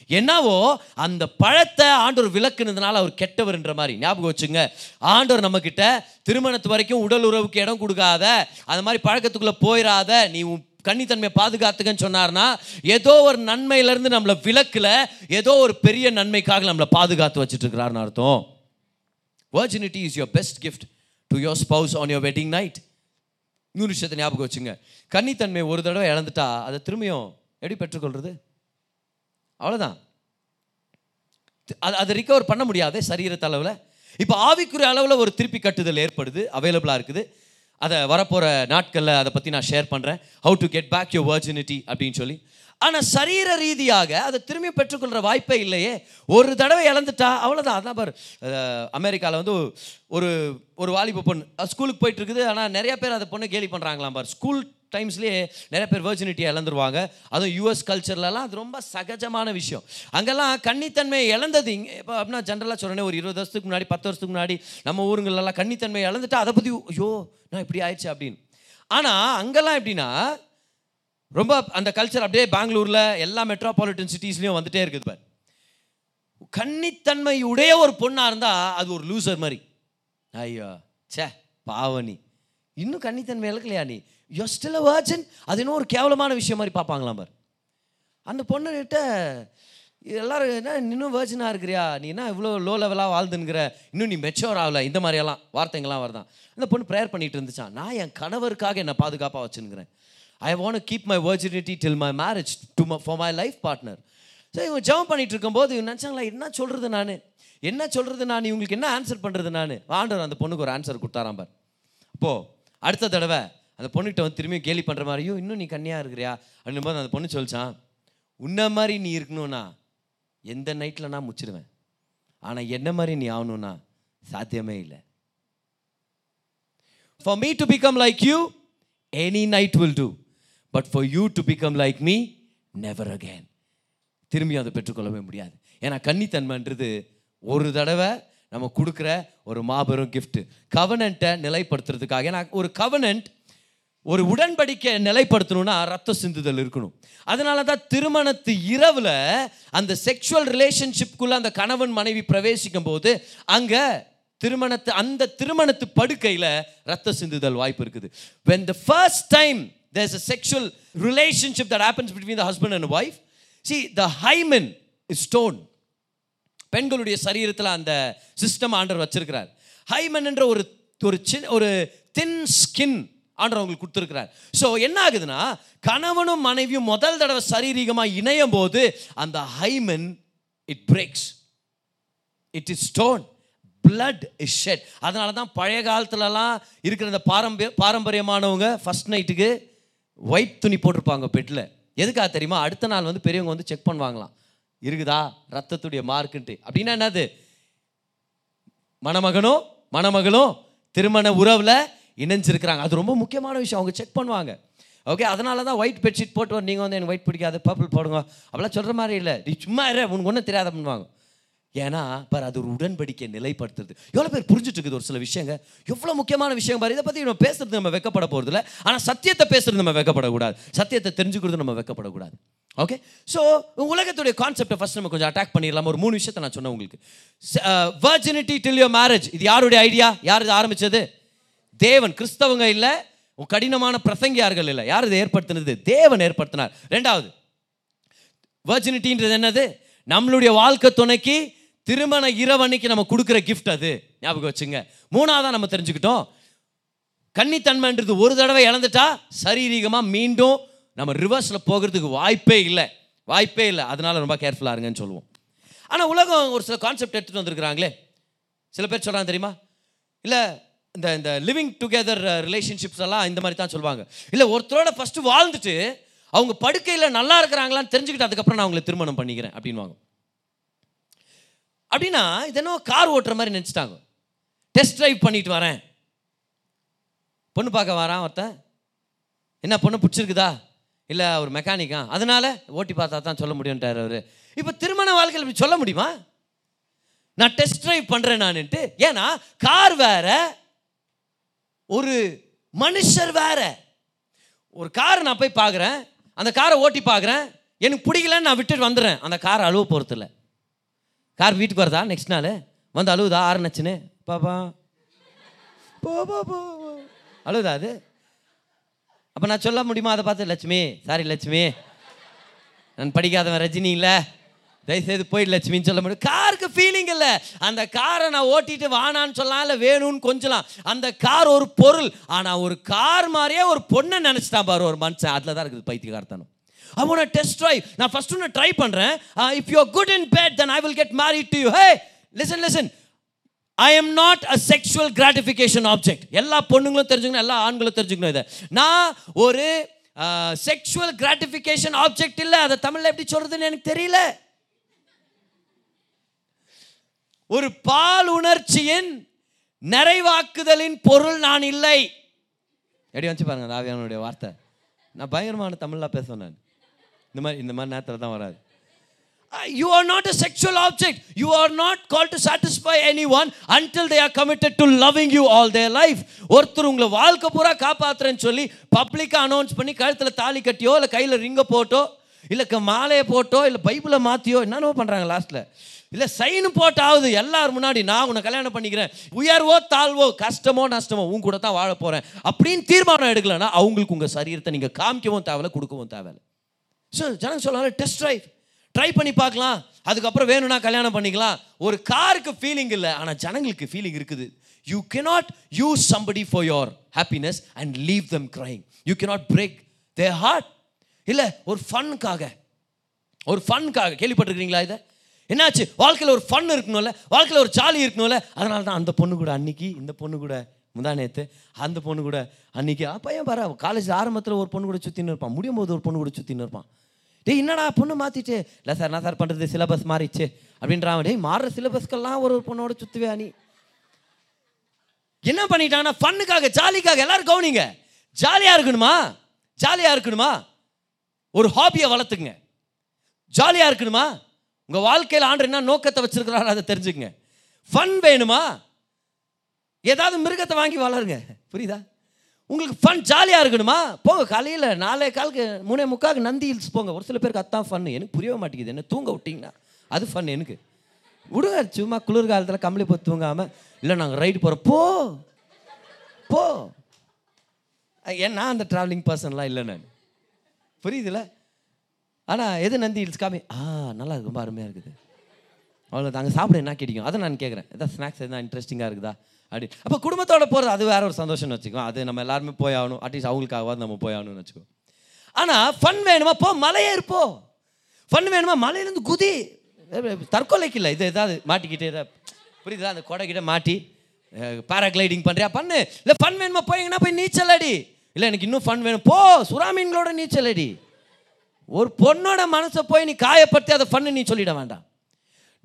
என்னவோ அந்த பழத்தை ஆண்டவர் விளக்குனதுனால அவர் கெட்டவர்ன்ற மாதிரி. ஞாபகம் வச்சுங்க. ஆண்டவர் நம்மக்கிட்ட திருமணத்து வரைக்கும் உடல் உறவுக்கு இடம் கொடுக்காத அந்த மாதிரி பழக்கத்துக்குள்ளே போயிடாத நீ உன் கன்னித்தன்மையை பாதுகாத்துக்கன்னு சொன்னார்னா ஏதோ ஒரு நன்மையிலேருந்து நம்மளை விளக்கில் ஏதோ ஒரு பெரிய நன்மைக்காக நம்மளை பாதுகாத்து வச்சுட்டுருக்கிறார்னு அர்த்தம். Virginity is your best gift to your spouse on your wedding night இன்னொரு விஷயத்தை ஞாபகம் வச்சுங்க. கன்னித்தன்மை ஒரு தடவை இழந்துட்டா அதை திரும்பியும் எப்படி பெற்றுக்கொள்வது அவ்வளோதான் அது அதை ரிகவர் பண்ண முடியாதே சரீரத்தளவில். இப்போ ஆவிக்குரிய அளவில் ஒரு திருப்பி கட்டுதல் ஏற்படுது அவைலபிளாக இருக்குது. அதை வரப்போகிற நாட்களில் அதை பற்றி நான் ஷேர் பண்ணுறேன் how to get back your virginity அப்படின்னு சொல்லி. ஆனால் சரீர ரீதியாக அதை திரும்பி பெற்றுக்கொள்கிற வாய்ப்பே இல்லையே. ஒரு தடவை இழந்துட்டா அவ்வளோதான் அதான் பாரு அமெரிக்காவில் வந்து ஒரு ஒரு வாலிப பொண்ணு ஸ்கூலுக்கு போயிட்டு இருக்குது. ஆனால் நிறையா பேர் அதை பொண்ணு கேலி பண்ணுறாங்களாம் பாரு. ஸ்கூல் டைம்ஸ்லேயே நிறைய பேர் வர்ஜினிட்டியை இழந்துருவாங்க. அதுவும் யூஎஸ் கல்ச்சர்லலாம் அது ரொம்ப சகஜமான விஷயம். அங்கெல்லாம் கன்னித்தன்மை இழந்தது இங்கே இப்போ அப்படின்னா ஜென்ரலாக சொல்கிறேன் ஒரு இருபது வருஷத்துக்கு முன்னாடி பத்து வருஷத்துக்கு முன்னாடி நம்ம ஊருங்களெல்லாம் கன்னித்தன்மை இழந்துட்டு அதை பற்றி ஐயோ நான் இப்படி ஆயிடுச்சு அப்படின்னு. ஆனால் அங்கெல்லாம் எப்படின்னா ரொம்ப அந்த கல்ச்சர் அப்படியே பெங்களூரில் எல்லா மெட்ரோபாலிட்டன் சிட்டிஸ்லேயும் வந்துட்டே இருக்குது பார். கன்னித்தன்மை உடைய ஒரு பொண்ணாக இருந்தால் அது ஒரு லூசர் மாதிரி. ஐயோ ச்சே பாவனி இன்னும் கன்னித்தன்மை இழக்கலையா நீ? யோ ஸ்டில் வர்ஜன் அது இன்னும் ஒரு கேவலமான விஷயம் மாதிரி பார்ப்பாங்களாம் பார். அந்த பொண்ணுகிட்ட எல்லாரும் என்ன இன்னும் வேர்ஜனாக இருக்கிறியா? நீ என்ன இவ்வளோ லோ லெவலாக வாழ்ந்துங்கிற இன்னும் நீ மெச்சோர் ஆகல. இந்த மாதிரியெல்லாம் வார்த்தைங்கள்லாம் வருதான். அந்த பொண்ணு ப்ரேயர் பண்ணிட்டு இருந்துச்சான் நான் என் கணவருக்காக என்னை பாதுகாப்பாக வச்சுருக்கிறேன் I want keep my virginity till my marriage to for my life partner சரி இவங்க ஜெபம் பண்ணிட்டு இருக்கும்போது இவங்க நினச்சாங்களா என்ன சொல்கிறது நான்? என்ன சொல்கிறது நான்? இவங்களுக்கு என்ன ஆன்சர் பண்ணுறது நான்? ஆண்டவர் அந்த பொண்ணுக்கு ஒரு ஆன்சர் கொடுத்தாராம் பார். அப்போது அடுத்த தடவை அந்த பொண்ணுகிட்ட வந்து திரும்பி கேலி பண்ணுற மாதிரியும் இன்னும் நீ கன்னியாக இருக்கிறியா? அப்படின்னும் போது அந்த பொண்ணு சொல்லிச்சான் உன்ன மாதிரி நீ இருக்கணும்னா எந்த நைட்டில் நான் முச்சிடுவேன் ஆனால் என்ன மாதிரி நீ ஆகணும்னா சாத்தியமே இல்லை. For me to become like you any night will do but for you to become like me never again திரும்பி அதை பெற்றுக்கொள்ளவே முடியாது. ஏன்னா கன்னித்தன்மைன்றது ஒரு தடவை நம்ம கொடுக்குற ஒரு மாபெரும் கிஃப்ட்டு கவனண்ட்டை நிலைப்படுத்துறதுக்காக. ஏன்னா ஒரு கவனன்ட் ஒரு உடன்படிக்கை நிலைப்படுத்தணும்னா ரத்த சிந்துதல் இருக்கணும். அதனால தான் திருமணத்து இரவில் அந்த செக்ஷுவல் ரிலேஷன்ஷிப்குள்ளே அந்த கணவன் மனைவி பிரவேசிக்கும் போது அங்கே திருமணத்து அந்த திருமணத்து படுக்கையில் ரத்த சிந்துதல் வாய்ப்பு இருக்குது. When the first time there's a sexual relationship that happens between the husband and wife see the hymen is stone பெண்களுடைய சரீரத்தில் அந்த சிஸ்டம் ஆண்டர் வச்சிருக்கிறார். ஹைமன் என்ற ஒரு ஒரு சின் ஒரு தின் ஸ்கின் ஆண்டவர் அவங்களுக்கு கொடுத்துருக்கிறார். ஸோ என்ன ஆகுதுன்னா கணவனும் மனைவியும் முதல் தடவை சரீரீகமாக இணையும் போது அந்த hymen it breaks it is stone blood is shed அதனால தான் பழைய காலத்துலலாம் இருக்கிற இந்த பாரம்பரிய பாரம்பரியமானவங்க ஃபஸ்ட் நைட்டுக்கு ஒயிட் துணி போட்டிருப்பாங்க பெட்டில். எதுக்காக தெரியுமா? அடுத்த நாள் வந்து பெரியவங்க வந்து செக் பண்ணுவாங்களாம். இருக்குதா? ரத்தத்துடைய மார்க்குன்ட்டு. அப்படின்னா என்னது? மணமகனும் மணமகளும் திருமண உறவில் இணைஞ்சிருக்கிறாங்க. அது ரொம்ப முக்கியமான விஷயம். அவங்க செக் பண்ணுவாங்க. ஓகே அதனால தான் ஒயிட் பெட்ஷீட் போட்டு வர நீங்கள் வந்து எனக்கு ஒயிட் பிடிக்காது பர்பிள் போடுங்க. அப்படிலாம் சொல்கிற மாதிரி இல்லை. நீ சும்மா இரு உனக்கு ஒன்றும் தெரியாத பண்ணுவாங்க. ஏன்னா பார் அது ஒரு உடன்படிக்கை நிலைப்படுத்துறது. எவ்வளோ பேர் புரிஞ்சுட்டு இருக்குது ஒரு சில விஷயங்க. எவ்வளோ முக்கியமான விஷயம் பாரு. இதை பற்றி நம்ம பேசுறது நம்ம வெக்கப்பட போகிறது இல்லை ஆனால் சத்தியத்தை பேசுறது நம்ம வெக்கப்படக்கூடாது. சத்தியத்தை தெரிஞ்சுக்கிறது நம்ம வெக்கப்படக்கூடாது. ஓகே ஸோ உலகத்துடைய கான்செப்டை ஃபஸ்ட் நம்ம கொஞ்சம் அட்டாக் பண்ணிடலாம்? ஒரு மூணு விஷயத்தை நான் சொன்னேன் உங்களுக்கு. வர்ஜினிட்டி டில் யோர் மேரேஜ் இது யாருடைய ஐடியா யார் இது ஆரம்பிச்சது? தேவன் கிறிஸ்தவங்க இல்லை கடினமான பிரசங்கியார்கள் இல்லை. யார் இதை ஏற்படுத்தினது? தேவன் ஏற்படுத்தினார். ரெண்டாவது வர்ஜினிட்டின்றது என்னது? நம்மளுடைய வாழ்க்கை துணைக்கு திருமண இரவன்னைக்கு நம்ம கொடுக்குற கிஃப்ட் அது. ஞாபகம் வச்சுங்க. மூணாவதாக நம்ம தெரிஞ்சுக்கிட்டோம். கன்னித்தன்மைன்றது ஒரு தடவை இழந்துட்டா சரீரிகமாக மீண்டும் நம்ம ரிவர்ஸில் போகிறதுக்கு வாய்ப்பே இல்லை. வாய்ப்பே இல்லை. அதனால் ரொம்ப கேர்ஃபுல்லாக இருங்கன்னு சொல்லுவோம். ஆனால் உலகம் ஒரு சில கான்செப்ட் எடுத்துகிட்டு வந்திருக்கிறாங்களே. சில பேர் சொல்கிறாங்க தெரியுமா? இல்லை இந்த இந்த லிவிங் டுகெதர் ரிலேஷன்ஷிப்ஸ் எல்லாம் இந்த மாதிரி தான் சொல்லுவாங்க. இல்லை ஒருத்தரோட ஃபஸ்ட்டு வாழ்ந்துட்டு அவங்க படுக்கையில் நல்லா இருக்கிறாங்களான்னு தெரிஞ்சுக்கிட்டு அதுக்கப்புறம் நான் அவங்களை திருமணம் பண்ணிக்கிறேன் அப்படின்வாங்க அப்படின்னா இது என்ன கார் ஓட்டுற மாதிரி நினச்சிட்டாங்க. டெஸ்ட் ட்ரைவ் பண்ணிட்டு வரேன். பொண்ணு பார்க்க வரான் ஒருத்தன். என்ன பொண்ணு பிடிச்சிருக்குதா? இல்லை ஒரு மெக்கானிக்கா அதனால ஓட்டி பார்த்தா தான் சொல்ல முடியும்ட்டார் அவர். இப்போ திருமண வாழ்க்கையில் இப்படி சொல்ல முடியுமா? நான் டெஸ்ட் ட்ரைவ் பண்ணுறேன் நான்ட்டு ஏன்னா கார் வேற ஒரு மனுஷர் வேற. ஒரு காரை நான் போய் பார்க்குறேன். அந்த காரை ஓட்டி பார்க்குறேன். எனக்கு பிடிக்கலன்னு நான் விட்டுட்டு வந்துடுறேன். அந்த கார் அழுவ போகிறதில்ல கார் வீட்டுக்கு வருதா? நெக்ஸ்ட் நாள்? வந்து அழுவுதா? ஆறுனச்சுன்னு? பாப்பா. போ போ போ போ. அழுவுதா அது? அப்போ நான் சொல்ல முடியுமா? அதை பார்த்து லட்சுமி சாரி லட்சுமி. நான் படிக்காதவன் ரஜினி இல்லை. தயவுசெய்து போய் லட்சுமின்னு சொல்ல முடியும் காருக்கு ஃபீலிங் இல்லை. அந்த காரை நான் ஓட்டிட்டு வானான்னு சொல்லலாம் இல்லை வேணும்னு கொஞ்சலாம். அந்த கார் ஒரு பொருள். ஆனால் ஒரு கார் மாதிரியே ஒரு பொண்ணை நினச்சிட்டான் பாரு ஒரு மனுஷன். அதில் தான் இருக்குது பைத்தியகார்த்தனும். ஐ ஒன் டெஸ்ட் ட்ரைவ் நான் ஃபர்ஸ்ட் ஒன்று ட்ரை பண்ணுறேன் if you good in bed then I will get marry to you hey listen listen I am not a sexual gratification object எல்லா பொண்ணுங்களும் தெரிஞ்சுக்கணும் எல்லா ஆண்களும் தெரிஞ்சுக்கணும் இதை. நான் ஒரு செக்ஷுவல் கிராட்டிஃபிகேஷன் ஆப்ஜெக்ட் இல்லை. அதை தமிழில் எப்படி சொல்கிறதுன்னு எனக்கு தெரியல. ஒரு பால் உணர்ச்சியின் நிறைவாக்குதலின் பொருள் நான் இல்லை. எப்படி வச்சு பாருங்க ராவியானுடைய வார்த்தை. நான் பயங்கரமான தமிழில் பேசுவேன் நான். இந்த மாதிரி இந்த மாதிரி நேரத்தில் தான் வராது. You are not a sexual object you are not call to satisfy any one until they are committed to loving you all the life ஒருத்தர் உங்களை வாழ்க்கை பூரா காப்பாத்துறேன்னு சொல்லி பப்ளிக்காக அனௌன்ஸ் பண்ணி கழுத்தில் தாலி கட்டியோ இல்லை கையில் ரிங்கை போட்டோ இல்லை மாலையை போட்டோ இல்லை பைபிளை மாற்றியோ என்னென்னவோ பண்ணுறாங்க லாஸ்ட்டில் இல்லை சைனு போட்டாவது எல்லார் முன்னாடி நான் உன்னை கல்யாணம் பண்ணிக்கிறேன். உயர்வோ தாழ்வோ கஷ்டமோ நஷ்டமோ உன் கூட தான் வாழ போகிறேன் அப்படின்னு தீர்மானம் எடுக்கலைன்னா அவங்களுக்கு உங்கள் சரீரத்தை நீங்கள் காமிக்கவும் தேவையில்ல கொடுக்கவும் தேவையில்ல. ஸோ ஜனங்க சொல்லலாம் டெஸ்ட் ட்ரைவ் ட்ரை பண்ணி பார்க்கலாம். அதுக்கப்புறம் வேணும்னா கல்யாணம் பண்ணிக்கலாம். ஒரு காருக்கு ஃபீலிங் இல்லை ஆனால் ஜனங்களுக்கு ஃபீலிங் இருக்குது. You cannot use somebody for your happiness and leave them crying you cannot break the heart இல்லை ஒரு ஃபன்னுக்காக ஒரு ஃபன்னுக்காக கேள்விப்பட்டிருக்கிறீங்களா இதை? என்னாச்சு? வாழ்க்கையில் ஒரு ஃபன் இருக்கணும்ல? வாழ்க்கையில் ஒரு ஜாலி இருக்கணும்ல? அதனால தான் அந்த பொண்ணு கூட அன்னைக்கு இந்த பொண்ணு கூட முந்தா நேற்று அந்த பொண்ணு கூட அன்னைக்கு பையன் பாரு காலேஜ் ஆரம்பத்தில் ஒரு பொண்ணு கூட சுற்றின்னு இருப்பான். முடியும் போது ஒரு பொண்ணு கூட சுற்றின்னு இருப்பான். டேய் என்னடா பொண்ணு மாற்றிட்டு இல்லை சார் நான் சார் பண்ணுறது சிலபஸ் மாறிச்சு அப்படின்றான் டேய் மாறுற சிலபஸ்க்கெல்லாம் ஒரு ஒரு பொண்ணோட சுற்றுவே நீ? என்ன பண்ணிட்டாங்கன்னா ஃபன்னுக்காக ஜாலிக்காக எல்லாரும் கவனிங்க. ஜாலியாக இருக்கணுமா? ஜாலியாக இருக்கணுமா? ஒரு ஹாபியை வளர்த்துக்குங்க. ஜாலியாக இருக்கணுமா? உங்கள் வாழ்க்கையில் ஆண்டு என்ன நோக்கத்தை வச்சுருக்கிறாரு அதை தெரிஞ்சுக்கங்க. ஃபன் வேணுமா? ஏதாவது மிருகத்தை வாங்கி வளருங்க. புரியுதா? உங்களுக்கு ஃபன் ஜாலியாக இருக்கணுமா? போங்க காலையில் நாலே காலுக்கு மூணே முக்காக்கு நந்தி ஹில்ஸ் போங்க. ஒரு சில பேருக்கு அதான் ஃபன் எனக்கு புரியவே மாட்டேங்குது. என்ன தூங்க விட்டிங்கன்னா அது ஃபன் எனக்கு. விடுங்க சும்மா குளிர் காலத்தில் கம்பளி போய் தூங்காமல் இல்லை நாங்கள் ரைடு போகிறோம் போ போ. ஏன் நான் அந்த ட்ராவலிங் பர்சன்லாம் இல்லை நான். புரியுதுல்ல ஆனால் எது நந்தி ஹில்ஸ் காமி ஆ நல்லா இருக்கு ரொம்ப அருமையாக இருக்குது. அவ்வளோ அங்கே சாப்பிட என்ன கிடைக்கும்? அதை நான் கேட்குறேன் எதாவது ஸ்நாக்ஸ் எதாவது இன்ட்ரெஸ்டிங்காக இருக்குதா? அப்படி. அப்போ குடும்பத்தோட போகிறது அது வேற ஒரு சந்தோஷம்னு வச்சுக்கோ. அது நம்ம எல்லாருமே போய் ஆகணும். அட்லீஸ்ட் அவங்களுக்காகவாது நம்ம போய் ஆகணும்னு வச்சுக்கோ. ஆனால் ஃபன் வேணுமா? போ மலையே இருப்போ ஃபன் வேணுமா? மலையிலேருந்து குதி. தற்கொலைக்கு இல்லை. இது எதாவது மாட்டிக்கிட்டே ஏதாவது புரியுதா அந்த கொடைக்கிட்ட மாட்டி பேராகிளைடிங் பண்ணுறியா பண்ணு. இல்லை ஃபன் வேணுமா? போய் போய் நீச்சல் அடி. இல்லை எனக்கு இன்னும் ஃபன் வேணும். போ சுறாமீன்களோட நீச்சல் அடி. ஒரு பொண்ணோட மனசை போய் நீ காயப்படுத்தி அதை ஃபன்னு நீ சொல்லிட வேண்டாம்.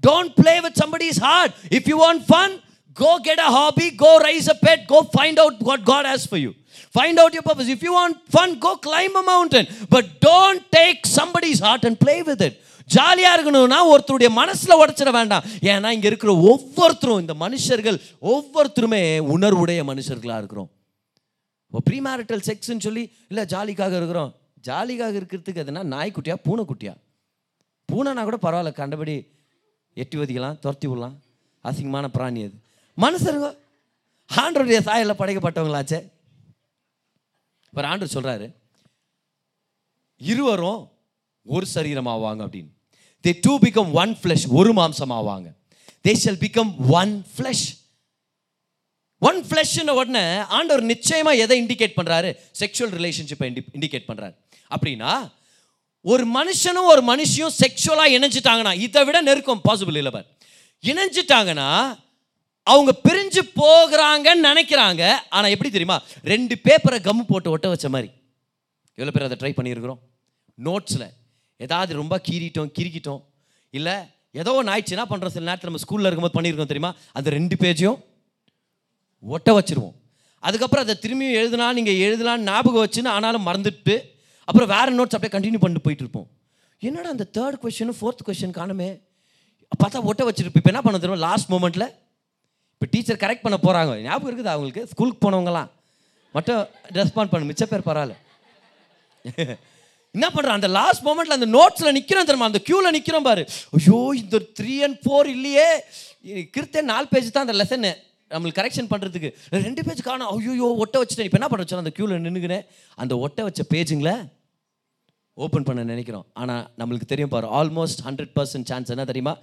Don't play with somebody's heart if you want fun go get a hobby go raise a pet go find out what God has for you find out your purpose if you want fun go climb a mountain but don't take somebody's heart and play with it ஜாலியாக இருக்கணும்னா ஒருத்தருடைய மனசில் உடச்சிட வேண்டாம். ஏன்னா இங்கே இருக்கிற ஒவ்வொருத்தரும் இந்த மனுஷர்கள் ஒவ்வொருத்தருமே உணர்வுடைய மனுஷர்களாக இருக்கிறோம். இப்போ ப்ரீமேரிட்டல் செக்ஸ்ன்னு சொல்லி இல்லை ஜாலிக்காக இருக்கிறோம். ஜாலிக்காக இருக்கிறதுக்கு எதுனா நாய்க்குட்டியா பூனைக்குட்டியா? பூனைனா கூட பரவாயில்ல கண்டபடி எட்டி ஒதிக்கலாம் துரத்தி விடலாம். அசிங்கமான பிராணி அது. மனுஷருங்க ஆண்டருடைய சாயலில் படைக்கப்பட்டவங்களாச்சே. இப்போ ஆண்டர் சொல்கிறாரு இருவரும் ஒரு சரீரம் ஆவாங்க அப்படின்னு. They two become one flesh ஒரு மாம்சம் ஆவாங்க they shall become one flesh one ஃப்ளஷ்ன உடனே ஆண்டவர் நிச்சயமாக எதை இண்டிகேட் பண்ணுறாரு செக்ஷுவல் ரிலேஷன்ஷிப்பை இண்டிகேட் பண்ணுறாரு அப்படின்னா ஒரு மனுஷனும் ஒரு மனுஷியும் செக்ஷுவலாக இணைஞ்சிட்டாங்கன்னா இதை விட நெருக்கம் பாசிபிள் இல்லை பார். இணைஞ்சிட்டாங்கன்னா அவங்க பிரிஞ்சு போகிறாங்கன்னு நினைக்கிறாங்க. ஆனால் எப்படி தெரியுமா? ரெண்டு பேப்பரை கம் போட்டு ஒட்ட வச்ச மாதிரி. எவ்வளோ பேர் அதை ட்ரை பண்ணியிருக்கிறோம்? நோட்ஸில் ஏதாவது ரொம்ப கீறிட்டோம் கிரிக்கிட்டோம் இல்லை ஏதோ ஒன்று ஆயிடுச்சு என்ன பண்ணுறோம் சில நேரத்தில் நம்ம ஸ்கூலில் இருக்கும்போது பண்ணியிருக்கோம் தெரியுமா? அந்த ரெண்டு பேஜையும் ஒட்ட வச்சிருவோம். அதுக்கப்புறம் அதை திரும்பியும் எழுதுனா நீங்கள் எழுதலாம் ஞாபகம் வச்சுன்னு ஆனாலும் மறந்துட்டு அப்புறம் வேறு நோட்ஸ் அப்படியே கண்டினியூ பண்ணிட்டு போயிட்டு இருப்போம். என்னடா அந்த தேர்ட் கொஸ்டின் ஃபோர்த் கொஷின் காணுமே? பார்த்தா ஒட்ட வச்சுருப்போம். இப்போ என்ன பண்ண தெரியும்? லாஸ்ட் மூமெண்ட்டில் இப்போ டீச்சர் கரெக்ட் பண்ண போகிறாங்க ஞாபகம் இருக்குது அவங்களுக்கு ஸ்கூலுக்கு போனவங்களாம் மட்டும் ரெஸ்பாண்ட் பண்ணு மிச்ச பேர் பரவாயில்ல. என்ன பண்ணுறோம் அந்த லாஸ்ட் மொமெண்ட்ல அந்த நோட்ஸில் நிற்கிறோம் தெரியுமா? அந்த க்யூவில் நிற்கிறோம் பாரு. ஐயோ இந்த த்ரீ அண்ட் ஃபோர் இல்லையே. கிருத்தே நாலு பேஜ் தான் அந்த லெசனு நம்மளுக்கு கரெக்ஷன் பண்ணுறதுக்கு ரெண்டு பேஜ் காணும். ஐயோ ஒட்ட வச்சுட்டேன். இப்போ என்ன பண்ண அந்த க்யூவில் நின்றுக்கினேன் அந்த ஒட்டை வச்ச பேஜுங்களை ஓப்பன் பண்ண நினைக்கிறோம். ஆனால் நம்மளுக்கு தெரியும் பாரு ஆல்மோஸ்ட் ஹண்ட்ரட் பர்சன்ட் சான்ஸ் என்ன தெரியுமா?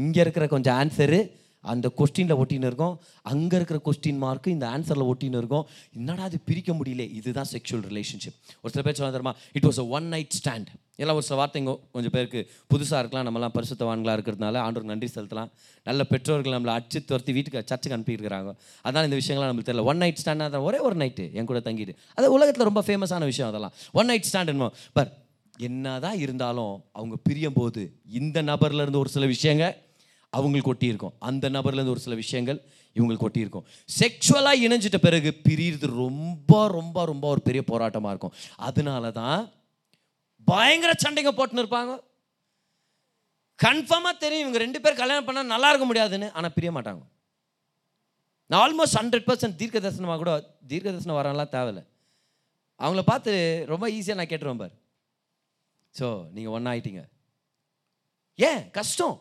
இங்கே இருக்கிற கொஞ்சம் ஆன்சரு அந்த கொஸ்டினில் ஒட்டின்னு இருக்கும். அங்கே இருக்கிற கொஸ்டின் மார்க்கு இந்த ஆன்சரில் ஒட்டின்னு இருக்கும். என்னடா அது பிரிக்க முடியல? இதுதான் செக்ஷுவல் ரிலேஷன்ஷிப் ஒரு சில பேர் சொல்ல தெரியுமா? It was a one night stand எல்லாம் ஒரு சில வார்த்தைங்க கொஞ்சம் பேருக்கு புதுசாக இருக்கலாம். நம்மலாம் பரிசுத்தவான்களாக இருக்கிறதுனால ஆண்டோர் நன்றி செலுத்தலாம். நல்ல பெற்றோர்கள் நம்மளை அடிச்சு துரத்தி வீட்டுக்கு சர்ச்சுக்கு அனுப்பியிருக்கிறாங்க. அதனால் இந்த விஷயங்கள்லாம் நம்மளுக்கு தெரியல. ஒன் நைட் ஸ்டாண்ட் ஒரே ஒரு நைட்டு என் கூட தங்கிட்டு. அது உலகத்தில் ரொம்ப ஃபேமஸான விஷயம் அதெல்லாம். ஒன் நைட் ஸ்டாண்ட் என்ன என்னதான் இருந்தாலும் அவங்க பிரியும் போது இந்த நபர்ல இருந்து ஒரு சில விஷயங்கள் அவங்களுக்கு ஒட்டியிருக்கும். அந்த நபர்லேருந்து ஒரு சில விஷயங்கள் இவங்களுக்கு ஒட்டியிருக்கும். செக்ஷுவலாக இணைஞ்சிட்ட பிறகு பிரியிறது ரொம்ப ரொம்ப ரொம்ப ஒரு பெரிய போராட்டமாக இருக்கும். அதனால தான் பயங்கர சண்டைங்க போட்டுன்னு இருப்பாங்க. கன்ஃபார்மாக தெரியும். இவங்க ரெண்டு பேர் கல்யாணம் பண்ணால் நல்லா இருக்க முடியாதுன்னு ஆனால் பிரிய மாட்டாங்க. நான் ஆல்மோஸ்ட் ஹண்ட்ரட் பர்சன்ட் தீர்க்க தரிசனமாக கூட தீர்க்க தரிசனம் வரலாம் தேவையில்லை. அவங்கள பார்த்து ரொம்ப ஈஸியாக நான் கேட்டுருவேன் பார். ஸோ நீங்கள் ஒன்றா ஆயிட்டீங்க. ஏன்? கஷ்டம்.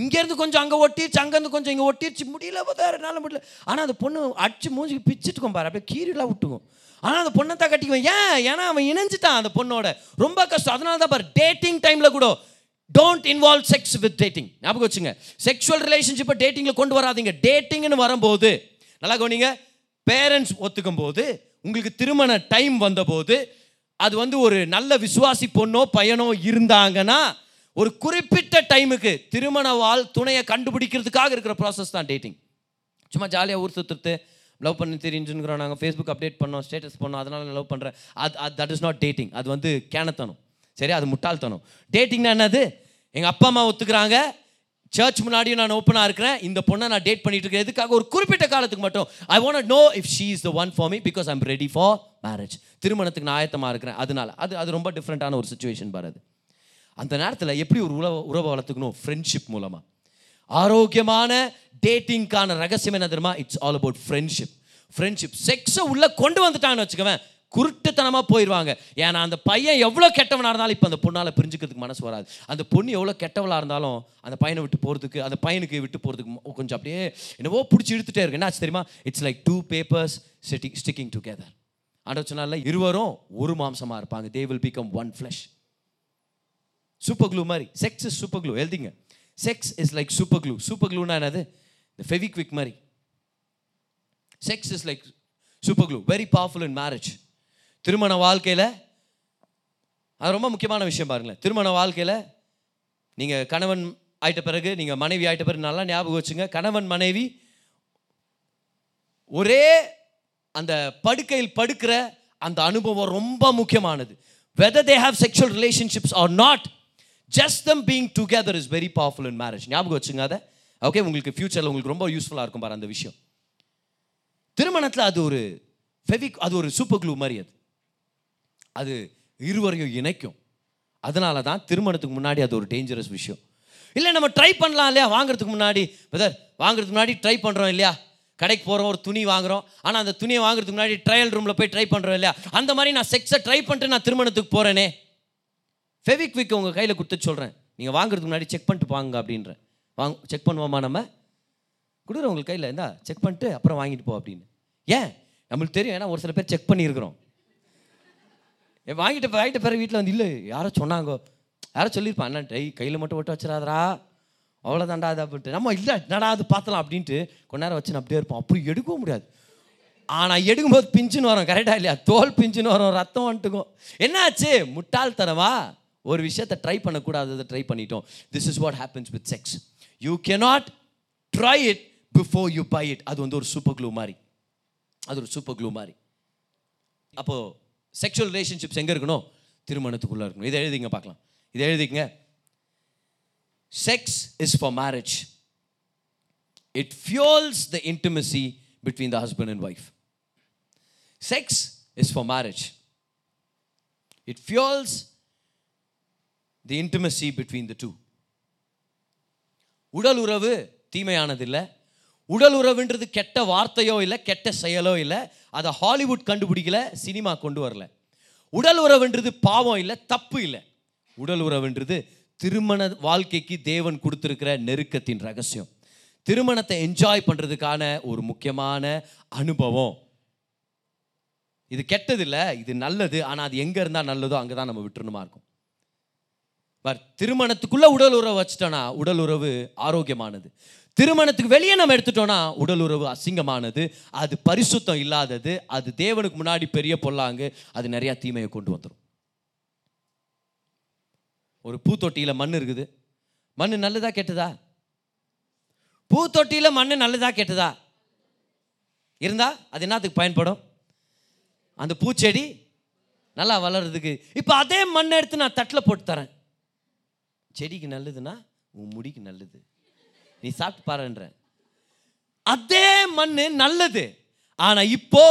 இங்கேருந்து கொஞ்சம் அங்கே ஒட்டிருச்சு அங்கேருந்து கொஞ்சம் இங்கே ஒட்டிடுச்சு முடியல பார்த்தா என்னால் முடியல. ஆனால் அந்த பொண்ணு அடிச்சு மூஞ்சிக்கு பிச்சுட்டுக்கும் பாரு அப்படியே கீரிலாம் விட்டுக்கும். ஆனால் அந்த பொண்ணை தான் கட்டிக்குவேன். ஏன்? ஏன்னா அவன் இணைஞ்சிட்டான் அந்த பொண்ணோட. ரொம்ப கஷ்டம். அதனால தான் பாரு டேட்டிங் டைமில் கூட don't involve sex with dating ஞாபகம் வச்சுங்க. செக்ஷுவல் ரிலேஷன்ஷிப்பை டேட்டிங்கில் கொண்டு வராதீங்க. டேட்டிங்னு வரும்போது நல்லா கவனிங்க பேரண்ட்ஸ் ஒத்துக்கும் போது உங்களுக்கு திருமண டைம் வந்தபோது அது வந்து ஒரு நல்ல விசுவாசி பொண்ணோ பையனோ இருந்தாங்கன்னா ஒரு குறிப்பிட்ட டைமுக்கு திருமண வாழ் துணையை கண்டுபிடிக்கிறதுக்காக இருக்கிற ப்ராசஸ் தான் டேட்டிங் சும்மா ஜாலியாக ஊர் சுற்றுறது லவ் பண்ணி தெரியுன்னு நாங்கள் ஃபேஸ்புக் அப்டேட் பண்ணோம் ஸ்டேட்டஸ் பண்ணோம் அதனால லவ் பண்ணுறேன் அது அது தட் இஸ் நாட் டேட்டிங் அது வந்து கேனத்தனம். சரி அது முட்டாள்தனம். டேட்டிங்னா என்னது? எங்கள் அப்பா அம்மா ஒத்துக்கிறாங்க. சர்ச் முன்னாடியும் நான் ஓப்பனாக இருக்கிறேன். இந்த பொண்ணை நான் டேட் பண்ணிட்டு இருக்கேன். எதுக்காக? ஒரு குறிப்பிட்ட காலத்துக்கு மட்டும். I want know if she is the one for me because I'm ready for marriage திருமணத்துக்கு நான் ஆயத்தமாக இருக்கிறேன். அதனால. அது அது ரொம்ப டிஃப்ரெண்ட்டான ஒரு சுச்சுவேஷன் பாரு அது. அந்த நேரத்தில் எப்படி ஒரு உறவை உறவை வளர்த்துக்கணும்? ஃப்ரெண்ட்ஷிப் மூலமாக ஆரோக்கியமான டேட்டிங்க்கான ரகசியம் என்ன தெரியுமா? It's all about friendship friendship செக்ஸை உள்ளே கொண்டு வந்துட்டாங்கன்னு வச்சுக்கவேன். குருட்டுத்தனமாக போயிடுவாங்க ஏன்னா அந்த பையன் எவ்வளோ கெட்டவனாக இருந்தாலும் இப்போ அந்த பொண்ணால் பிரிஞ்சுக்கிறதுக்கு மனசு வராது. அந்த பொண்ணு எவ்வளோ கெட்டவளாக இருந்தாலும் அந்த பையனை விட்டு போகிறதுக்கு அந்த பையனுக்கு விட்டு போகிறதுக்கு கொஞ்சம் அப்படியே என்னவோ பிடிச்சி இழுத்துட்டே இருக்கு. என்னாச்சு தெரியுமா? It's like two papers setting sticking together ஆண்டவர் இருவரும் ஒரு மாம்சமாக இருப்பாங்க. They will become one flesh super glue மாதிரி. செக்ஸ் இஸ் சூப்பர் க்ளூ எழுதிங்க. Sex is like super glue super க்ளூனா என்னது? இந்த ஃபெவிக்விக் மாதிரி. Sex is like super glue very powerful in marriage திருமண வாழ்க்கையில் அது ரொம்ப முக்கியமான விஷயம் பாருங்களேன். திருமண வாழ்க்கையில் நீங்கள் கணவன் ஆயிட்ட பிறகு நீங்கள் மனைவி ஆயிட்ட பிறகு நல்லா ஞாபகம் வச்சுங்க. கணவன் மனைவி ஒரே அந்த படுக்கையில் படுக்கிற அந்த அனுபவம் ரொம்ப முக்கியமானது. Whether they have sexual relationships are not just them being together is very powerful in marriage ஞாபகம் வச்சுங்க அதை. ஓகே உங்களுக்கு ஃபியூச்சரில் உங்களுக்கு ரொம்ப யூஸ்ஃபுல்லாக இருக்கும் பாரு அந்த விஷயம். திருமணத்தில் அது ஒரு ஃபெவிக் அது ஒரு சூப்பர் க்ளூ மாதிரி அது. அது இருவரையும் இணைக்கும். அதனால தான் திருமணத்துக்கு முன்னாடி அது ஒரு டேஞ்சரஸ் விஷயம். இல்லை நம்ம ட்ரை பண்ணலாம் இல்லையா? வாங்குறதுக்கு முன்னாடி. பிரதர் வாங்குறதுக்கு முன்னாடி ட்ரை பண்ணுறோம் இல்லையா? கடைக்கு போகிறோம் ஒரு துணி வாங்குறோம். ஆனால் அந்த துணியை வாங்குறதுக்கு முன்னாடி ட்ரையல் ரூமில் போய் ட்ரை பண்ணுறோம் இல்லையா? அந்த மாதிரி நான் செக்ஸை ட்ரை பண்ணிட்டு நான் திருமணத்துக்கு போகிறேனே ஃபெவிக்விக் உங்கள் கையில் கொடுத்து சொல்கிறேன் நீங்கள் வாங்குறதுக்கு முன்னாடி செக் பண்ணிட்டு வாங்க அப்படின்றேன். வாங்க செக் பண்ணுவோமா நம்ம? கொடுக்குறேன் உங்களுக்கு கையில். இருந்தா செக் பண்ணிட்டு அப்புறம் வாங்கிட்டு போ அப்படின்னு. ஏன்? நம்மளுக்கு தெரியும். ஏன்னா ஒரு சில பேர் செக் பண்ணியிருக்கிறோம். ஏ, வாங்கிட்டு வாங்கிட்ட பிறகு வீட்டில் வந்து இல்லை யாரோ சொன்னாங்க. யாரோ சொல்லியிருப்பான் அண்ணா டை கையில் மட்டும் ஒட்ட வச்சிடாதரா அவ்வளோதாண்டா அது அப்படின்ட்டு நம்ம இல்லை என்னடா அது பார்த்தலாம் அப்படின்ட்டு கொஞ்ச நேரம் வச்சு அப்படியே இருப்போம். அப்படி எடுக்கவும் முடியாது. ஆனால் எடுக்கும்போது பிஞ்சுன்னு வரும். கரெக்டாக இல்லையா? தோல் பிஞ்சுன்னு வரும். ரத்தம் வந்துட்டுக்கும். என்னாச்சு? முட்டாள்தனமா? ஒரு விஷயத்தை ட்ரை பண்ணக்கூடாததை ட்ரை பண்ணிட்டோம். This is what happens with sex you cannot try it before you buy it அது வந்து ஒரு சூப்பர் க்ளூ மாதிரி. அது ஒரு சூப்பர் க்ளூ மாதிரி. அப்போ செக்ஷுவல் ரிலேஷன்ஷிப்ஸ் எங்கே இருக்கணும்? திருமணத்துக்குள்ளே இருக்கணும். இதை எழுதிங்க பார்க்கலாம். இதை எழுதிங்க sex is for marriage it fuels the intimacy between the husband and wife sex is for marriage it fuels the intimacy between the two உடல் உறவு தீமையானதில்லை. உடல் உறவுன்றது கெட்ட வார்த்தையோ இல்லை கெட்ட செயலோ இல்லை அதை ஹாலிவுட் கண்டுபிடிக்கல சினிமா கொண்டு வரல. உடல் உறவுன்றது பாவம் இல்லை தப்பு இல்லை. உடல் உறவுன்றது திருமண வாழ்க்கைக்கு தேவன் கொடுத்துருக்கிற நெருக்கத்தின் ரகசியம். திருமணத்தை என்ஜாய் பண்ணுறதுக்கான ஒரு முக்கியமான அனுபவம். இது கெட்டதில்லை இது நல்லது ஆனால் அது எங்கே இருந்தால் நல்லதோ அங்கே தான் நம்ம விட்டுருணுமா இருக்கும். பட் திருமணத்துக்குள்ள உடல் உறவு வச்சுட்டோன்னா உடல் உறவு ஆரோக்கியமானது. திருமணத்துக்கு வெளியே நம்ம எடுத்துட்டோம்னா உடல் உறவு அசிங்கமானது அது பரிசுத்தம் இல்லாதது அது தேவனுக்கு முன்னாடி பெரிய பொல்லாங்கு அது நிறையா தீமையை கொண்டு வந்துடும் ஒரு பூத்தொட்டியில் மண் இருக்குது. மண் நல்லதா கெட்டதா? பூத்தொட்டியில் மண் நல்லதா கெட்டதா? இருந்தா அது என்னத்துக்கு பயன்படும்? அந்த பூச்செடி நல்லா வளர்றதுக்கு. இப்போ அதே மண்ணை எடுத்து நான் தட்டில் போட்டு தரேன். செடிக்கு நல்லதுன்னா உன் முடிக்கு நல்லது. நீ சாப்பிட்டு பாருன்ற. அதே மண் நல்லது. ஆனா இப்போ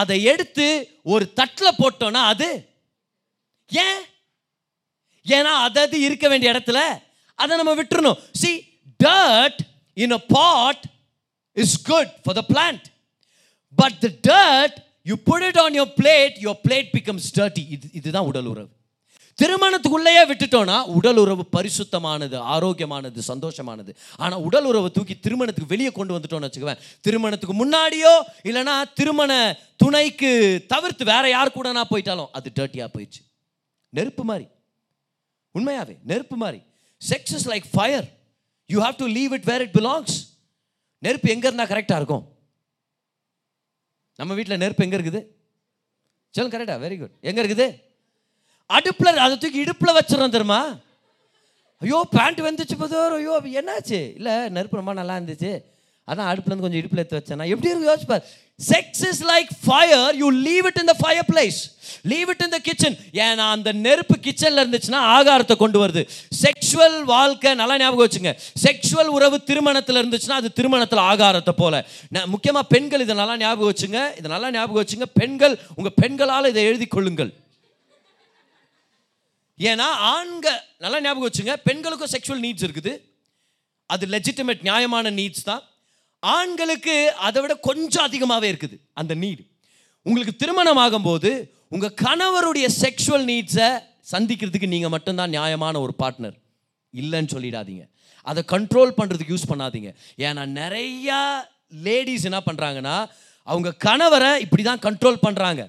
அதை எடுத்து ஒரு தட்டில் போட்டோன்னா அது ஏன்? ஏன்னா அது அது இருக்க வேண்டிய இடத்துல அதை நம்ம விட்டுறணும். See dirt in a pot is good for the plant but the dirt you put it on your plate your plate becomes dirty இது இதுதான் உடல் உறவு. திருமணத்துக்குள்ளேயே விட்டுட்டோம்னா உடல் உறவு பரிசுத்தமானது ஆரோக்கியமானது சந்தோஷமானது. ஆனால் உடல் உறவை தூக்கி திருமணத்துக்கு வெளியே கொண்டு வந்துட்டோம்னு வச்சுக்குவேன். திருமணத்துக்கு முன்னாடியோ இல்லைனா திருமண துணைக்கு தவிர்த்து வேற யார் கூட நான் போயிட்டாலும் அது டர்ட்டியாக போயிடுச்சு. நெருப்பு மாதிரி. உண்மையாவே நெருப்பு மாதிரி. Sex is like fire you have to leave it where it belongs நெருப்பு எங்கே இருந்தால் கரெக்டாக இருக்கும்? நம்ம வீட்டில் நெருப்பு எங்கே இருக்குது? சொல்லுங்க கரெக்டாக வெரி குட் எங்கே இருக்குது? அடுப்பில் அதை தூக்கி இடுப்பில் வச்சிடறோம் தெரியுமா? ஐயோ பேண்ட் வந்துச்சு போதோ ஐயோ என்னாச்சு? இல்லை நெருப்பு ரொம்ப நல்லா இருந்துச்சு. அதான் அடுப்புலேருந்து கொஞ்சம் இடுப்பில் எடுத்து வச்சேன்னா எப்படி இருக்கு யோசிப்பார் sex is like fire you leave it in the fireplace leave it in the kitchen ஏன்னா அந்த நெருப்பு கிச்சனில் இருந்துச்சுன்னா ஆகாரத்தை கொண்டு வருது. செக்ஷுவல் வாழ்க்கை நல்லா ஞாபகம் வச்சுங்க. செக்ஷுவல் உறவு திருமணத்தில் இருந்துச்சுன்னா அது திருமணத்தில் ஆகாரத்தை போல. முக்கியமாக பெண்கள் இதை நல்லா ஞாபகம் வச்சுங்க. இதை நல்லா ஞாபகம் வச்சுங்க. பெண்கள் உங்கள் பெண்களால் இதை எழுதி கொள்ளுங்கள். ஏன்னா ஆண்க நல்லா ஞாபகம் வச்சுங்க பெண்களுக்கும் செக்ஷுவல் நீட்ஸ் இருக்குது. அது லெஜிட்டிமேட் நியாயமான நீட்ஸ் தான். ஆண்களுக்கு அதை விட கொஞ்சம் அதிகமாகவே இருக்குது அந்த நீட் உங்களுக்கு திருமணம் ஆகும்போது உங்கள் கணவருடைய செக்ஷுவல் நீட்ஸை சந்திக்கிறதுக்கு நீங்கள் மட்டும்தான் நியாயமான ஒரு பார்ட்னர் இல்லைன்னு சொல்லிடாதீங்க. அதை கண்ட்ரோல் பண்ணுறதுக்கு யூஸ் பண்ணாதீங்க. ஏன்னா நிறையா லேடிஸ் என்ன பண்ணுறாங்கன்னா அவங்க கணவரை இப்படி தான் கண்ட்ரோல் பண்ணுறாங்க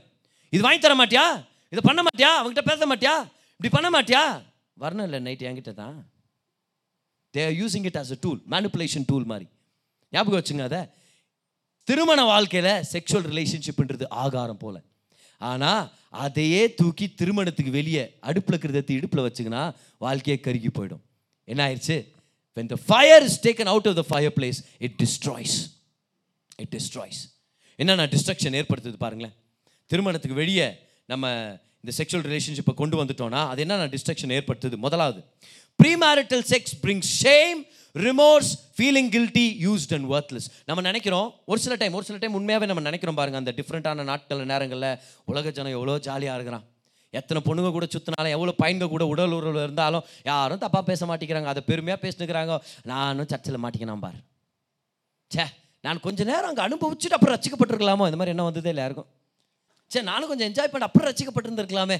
இது வாங்கி தர மாட்டியா? இதை பண்ண மாட்டியா? அவங்ககிட்ட பேச மாட்டியா? இப்படி பண்ண மாட்டியா? வரணும் இல்லை நைட் என்கிட்ட தான். They are using it as a tool manipulation tool மாதிரி. ஞாபகம் வச்சுங்க அதை. திருமண வாழ்க்கையில் செக்ஷுவல் ரிலேஷன்ஷிப்ன்றது ஆகாரம் போல். ஆனால் அதையே தூக்கி திருமணத்துக்கு வெளியே அடுப்பில் இருக்கிறத இடுப்பில் வச்சுங்கன்னா வாழ்க்கையே கருகி போயிடும். என்ன ஆயிடுச்சு the fire is taken out of the fireplace it destroys it destroys என்னென்ன டிஸ்ட்ரக்ஷன் ஏற்படுத்துது பாருங்களேன். திருமணத்துக்கு வெளியே நம்ம இந்த செக்ஷுவல் ரிலேஷன்ஷிப்பை கொண்டு வந்துட்டோம்னா அது என்னென்ன டிஸ்ட்ரக்ஷன் ஏற்படுத்துது? முதலாவது premarital sex bring shame remorse feeling guilty used and worthless நம்ம நினைக்கிறோம் ஒரு சில டைம் ஒரு சில டைம் உண்மையாகவே நம்ம நினைக்கிறோம் பாருங்கள் அந்த டிஃப்ரெண்ட்டான நாட்கள் நேரங்களில் உலக ஜனம் எவ்வளோ ஜாலியாக இருக்கிறான். எத்தனை பொண்ணுங்க கூட சுற்றினாலும் எவ்வளோ பையன்க கூட உடல் உறவு இருந்தாலும் யாரும் தப்பாக பேச மாட்டேங்கிறாங்க அதை பெருமையாக பேசினுக்கிறாங்க. நானும் சர்ச்சில் மாட்டிக்கினான் பார். ச்சே நான் கொஞ்சம் நேரம் அங்கே அனுபவிச்சுட்டு அப்புறம் ரசிக்கப்பட்டிருக்கலாமோ? இந்த மாதிரி என்ன வந்ததே எல்லாருக்கும் சரி நானும் கொஞ்சம் என்ஜாய் பண்ண அப்புறம் ரசிக்கப்பட்டிருந்துருக்கலாமே.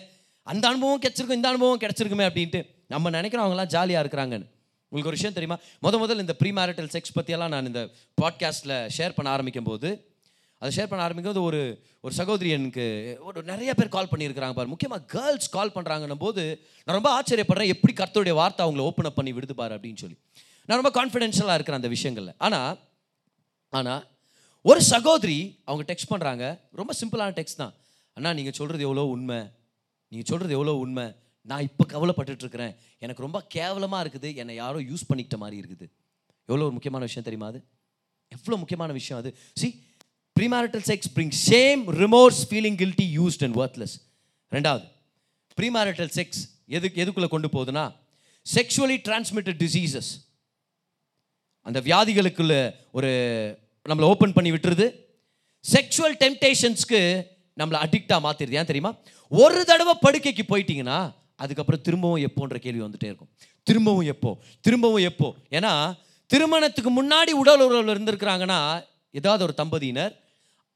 அந்த அனுபவம் கிடச்சிருக்கும் இந்த அனுபவம் கிடச்சிருக்குமே அப்படின்ட்டு நம்ம நினைக்கிறோம் அவங்களாம் ஜாலியாக இருக்கிறாங்கன்னு. உங்களுக்கு ஒரு விஷயம் தெரியுமா? முத முதல் இந்த ப்ரீ மேரிட்டல் செக்ஸ் பற்றியெல்லாம் நான் இந்த பாட்காஸ்ட்டில் ஷேர் பண்ண ஆரம்பிக்கும் போது அதை ஷேர் பண்ண ஆரம்பிக்கும் போது ஒரு ஒரு சகோதரி எனக்கு ஒரு நிறைய பேர் கால் பண்ணியிருக்கிறாங்க பாரு. முக்கியமாக கேர்ள்ஸ் கால் பண்ணுறாங்கன்னும் போது நான் ரொம்ப ஆச்சரியப்படுறேன் எப்படி கர்த்தருடைய வார்த்தை அவங்கள ஓப்பன் அப் பண்ணி விடுது பாரு அப்படின்னு சொல்லி. நான் ரொம்ப கான்ஃபிடென்ஷியலாக இருக்கிறேன் அந்த விஷயங்களில். ஆனால் ஆனால் ஒரு சகோதரி அவங்க டெக்ஸ்ட் பண்ணுறாங்க ரொம்ப சிம்பிளான டெக்ஸ்ட் தான். அண்ணா நீங்கள் சொல்கிறது எவ்வளோ உண்மை? நீங்கள் சொல்கிறது எவ்வளோ உண்மை? நான் இப்போ கவலைப்பட்டுட்டிருக்குறேன் எனக்கு ரொம்ப கேவலமாக இருக்குது. என்னை யாரோ யூஸ் பண்ணிக்கிட்ட மாதிரி இருக்குது. எவ்வளோ ஒரு முக்கியமான விஷயம் தெரியுமா அது? எவ்வளோ முக்கியமான விஷயம் அது? See premarital sex bring shame remorse feeling guilty used and worthless ரெண்டாவது ப்ரீமேரிட்டல் செக்ஸ் எதுக்கு எதுக்குள்ளே கொண்டு போகுதுன்னா செக்ஷுவலி டிரான்ஸ்மிட்டட் டிசீசஸ் அந்த வியாதிகளுக்குள்ள ஒரு நம்மளை ஓப்பன் பண்ணி விட்டுருது. செக்ஷுவல் டெம்டேஷன்ஸ்க்கு நம்மளை அடிக்டாக மாற்றிடுது ஏன் தெரியுமா? ஒரு தடவை படுக்கைக்கு போயிட்டீங்கன்னா அதுக்கப்புறம் திரும்பவும் எப்போன்ற கேள்வி வந்துகிட்டே இருக்கும். திரும்பவும் எப்போ? திரும்பவும் எப்போ? ஏன்னா திருமணத்துக்கு முன்னாடி உடல் உறவில் இருந்திருக்கிறாங்கன்னா ஏதாவது ஒரு தம்பதியினர்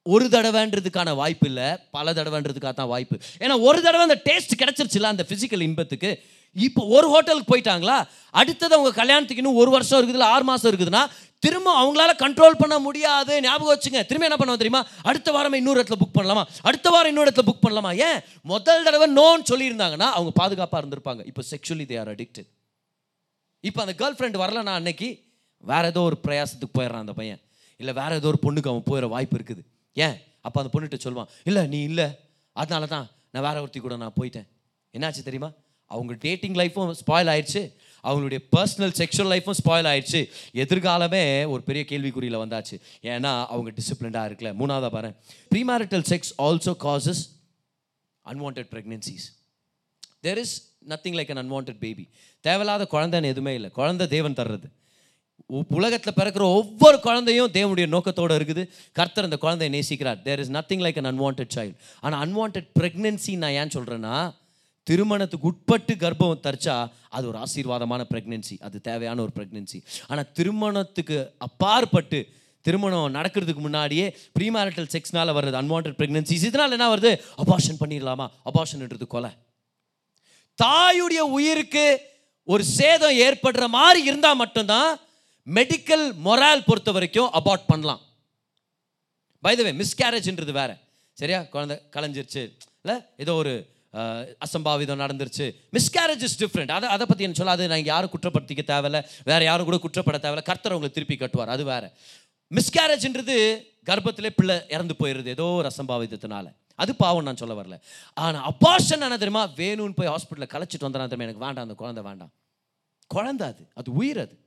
ஒரு தடவைன்றதுக்கான வாய்ப்பு இல்லை பல தடவைன்றதுக்காக தான் வாய்ப்பு. ஏன்னா ஒரு தடவை அந்த டேஸ்ட் கிடச்சிருச்சுல அந்த ஃபிசிக்கல் இன்பத்துக்கு. இப்போ ஒரு ஹோட்டலுக்கு போயிட்டாங்களா? அடுத்தது அவங்க கல்யாணத்துக்கு இன்னும் ஒரு வருஷம் இருக்குதுல ஆறு மாதம் இருக்குதுன்னா திரும்ப அவங்களால கண்ட்ரோல் பண்ண முடியாது. ஞாபகம் வச்சுங்க. திரும்ப என்ன பண்ணுவோம் தெரியுமா? அடுத்த வாரம் இன்னொரு இடத்துல புக் பண்ணலாமா? அடுத்த வாரம் இன்னொரு இடத்துல புக் பண்ணலாமா? ஏன்? முதல் தடவை நோன்னு சொல்லியிருந்தாங்கன்னா அவங்க பாதுகாப்பாக இருந்திருப்பாங்க. இப்போ செக்ஷுவலி தே ஆர் அடிக்டட் இப்போ அந்த கேர்ள் ஃப்ரெண்ட் வரலனா அன்னைக்கு வேற ஏதோ ஒரு பிரயாசத்துக்கு போயிடுறான் அந்த பையன். இல்லை வேற ஏதோ ஒரு பொண்ணுக்கு அவன் போயிட வாய்ப்பு இருக்குது. ஏன்? அப்போ அந்த பொண்ணுகிட்ட சொல்லுவான் இல்லை நீ இல்லை. அதனால தான் நான் வேற ஒருத்தி கூட நான் போயிட்டேன். என்னாச்சு தெரியுமா? அவங்க டேட்டிங் லைஃப்பும் ஸ்பாயில் ஆயிடுச்சு அவங்களுடைய பர்சனல் செக்ஷுவல் லைஃப்பும் ஸ்பாயில் ஆயிடுச்சு. எதிர்காலமே ஒரு பெரிய கேள்விக்குறியில் வந்தாச்சு. ஏன்னா அவங்க டிசிப்ளின்டாக இருக்கல. மூணாவதாக பாரு. Premarital sex also causes unwanted pregnancies there is nothing like an unwanted baby தேவையில்லாத குழந்தைன்னு எதுவுமே இல்லை. குழந்தை தேவன் தர்றது. உலகத்தில் பிறக்கிற ஒவ்வொரு குழந்தையும் தேவனுடைய நோக்கத்தோடு இருக்குது. கர்த்தர் அந்த குழந்தையை நேசிக்கிறார். There is nothing like an unwanted child ஆனால் அன்வான்ட் ப்ரெக்னென்சி நான் ஏன் சொல்கிறேன்னா திருமணத்துக்கு உட்பட்டு கர்ப்பம் தரிச்சா அது ஒரு ஆசீர்வாதமான ப்ரெக்னென்சி அது தேவையான ஒரு ப்ரெக்னென்சி ஆனால் திருமணத்துக்கு அப்பாற்பட்டு திருமணம் நடக்கிறதுக்கு முன்னாடியே ப்ரீமேரிட்டல் செக்ஸ்னால வர்றது அன்வான்ட் ப்ரெக்னென்சிஸ் இதனால் என்ன வருது? அபார்ஷன் பண்ணிடலாமா அபார்ஷன்ன்றது கொலை. தாயுடைய உயிருக்கு ஒரு சேதம் ஏற்படுற மாதிரி இருந்தால் மட்டும்தான் மெடிக்கல் மொரால் பொறுத்த வரைக்கும் அபார்ட் பண்ணலாம். பைதவே மிஸ்கேரேஜ்ன்றது வேற. சரியா? குழந்தை கலைஞ்சிருச்சு. இல்லை? ஏதோ ஒரு அசம்பாவிதம் நடந்துருச்சு. மிஸ்கேரேஜ் இஸ் டிஃப்ரெண்ட் அதை அதை பற்றி என்ன சொல்ல அது நான் யாரும் குற்றப்படுத்திக்க தேவையில்ல. வேறு யாரும் கூட குற்றப்பட தேவையில்ல. கர்த்தர் உங்களை திருப்பி கட்டுவார். அது வேறு. மிஸ்கேரேஜ்ன்றது கர்ப்பத்திலே பிள்ளை இறந்து போயிடுது ஏதோ ஒரு அசம்பாவிதத்தினால. அது பாவம் நான் சொல்ல வரல. ஆனால் அப்பாஷன் என்ன தெரியுமா? வேணும்னு போய் ஹாஸ்பிட்டலில் கலைச்சிட்டு வந்தேன் தெரியுமா? எனக்கு வேண்டாம் அந்த குழந்தை வேண்டாம். குழந்தை அது. அது உயிர் அது.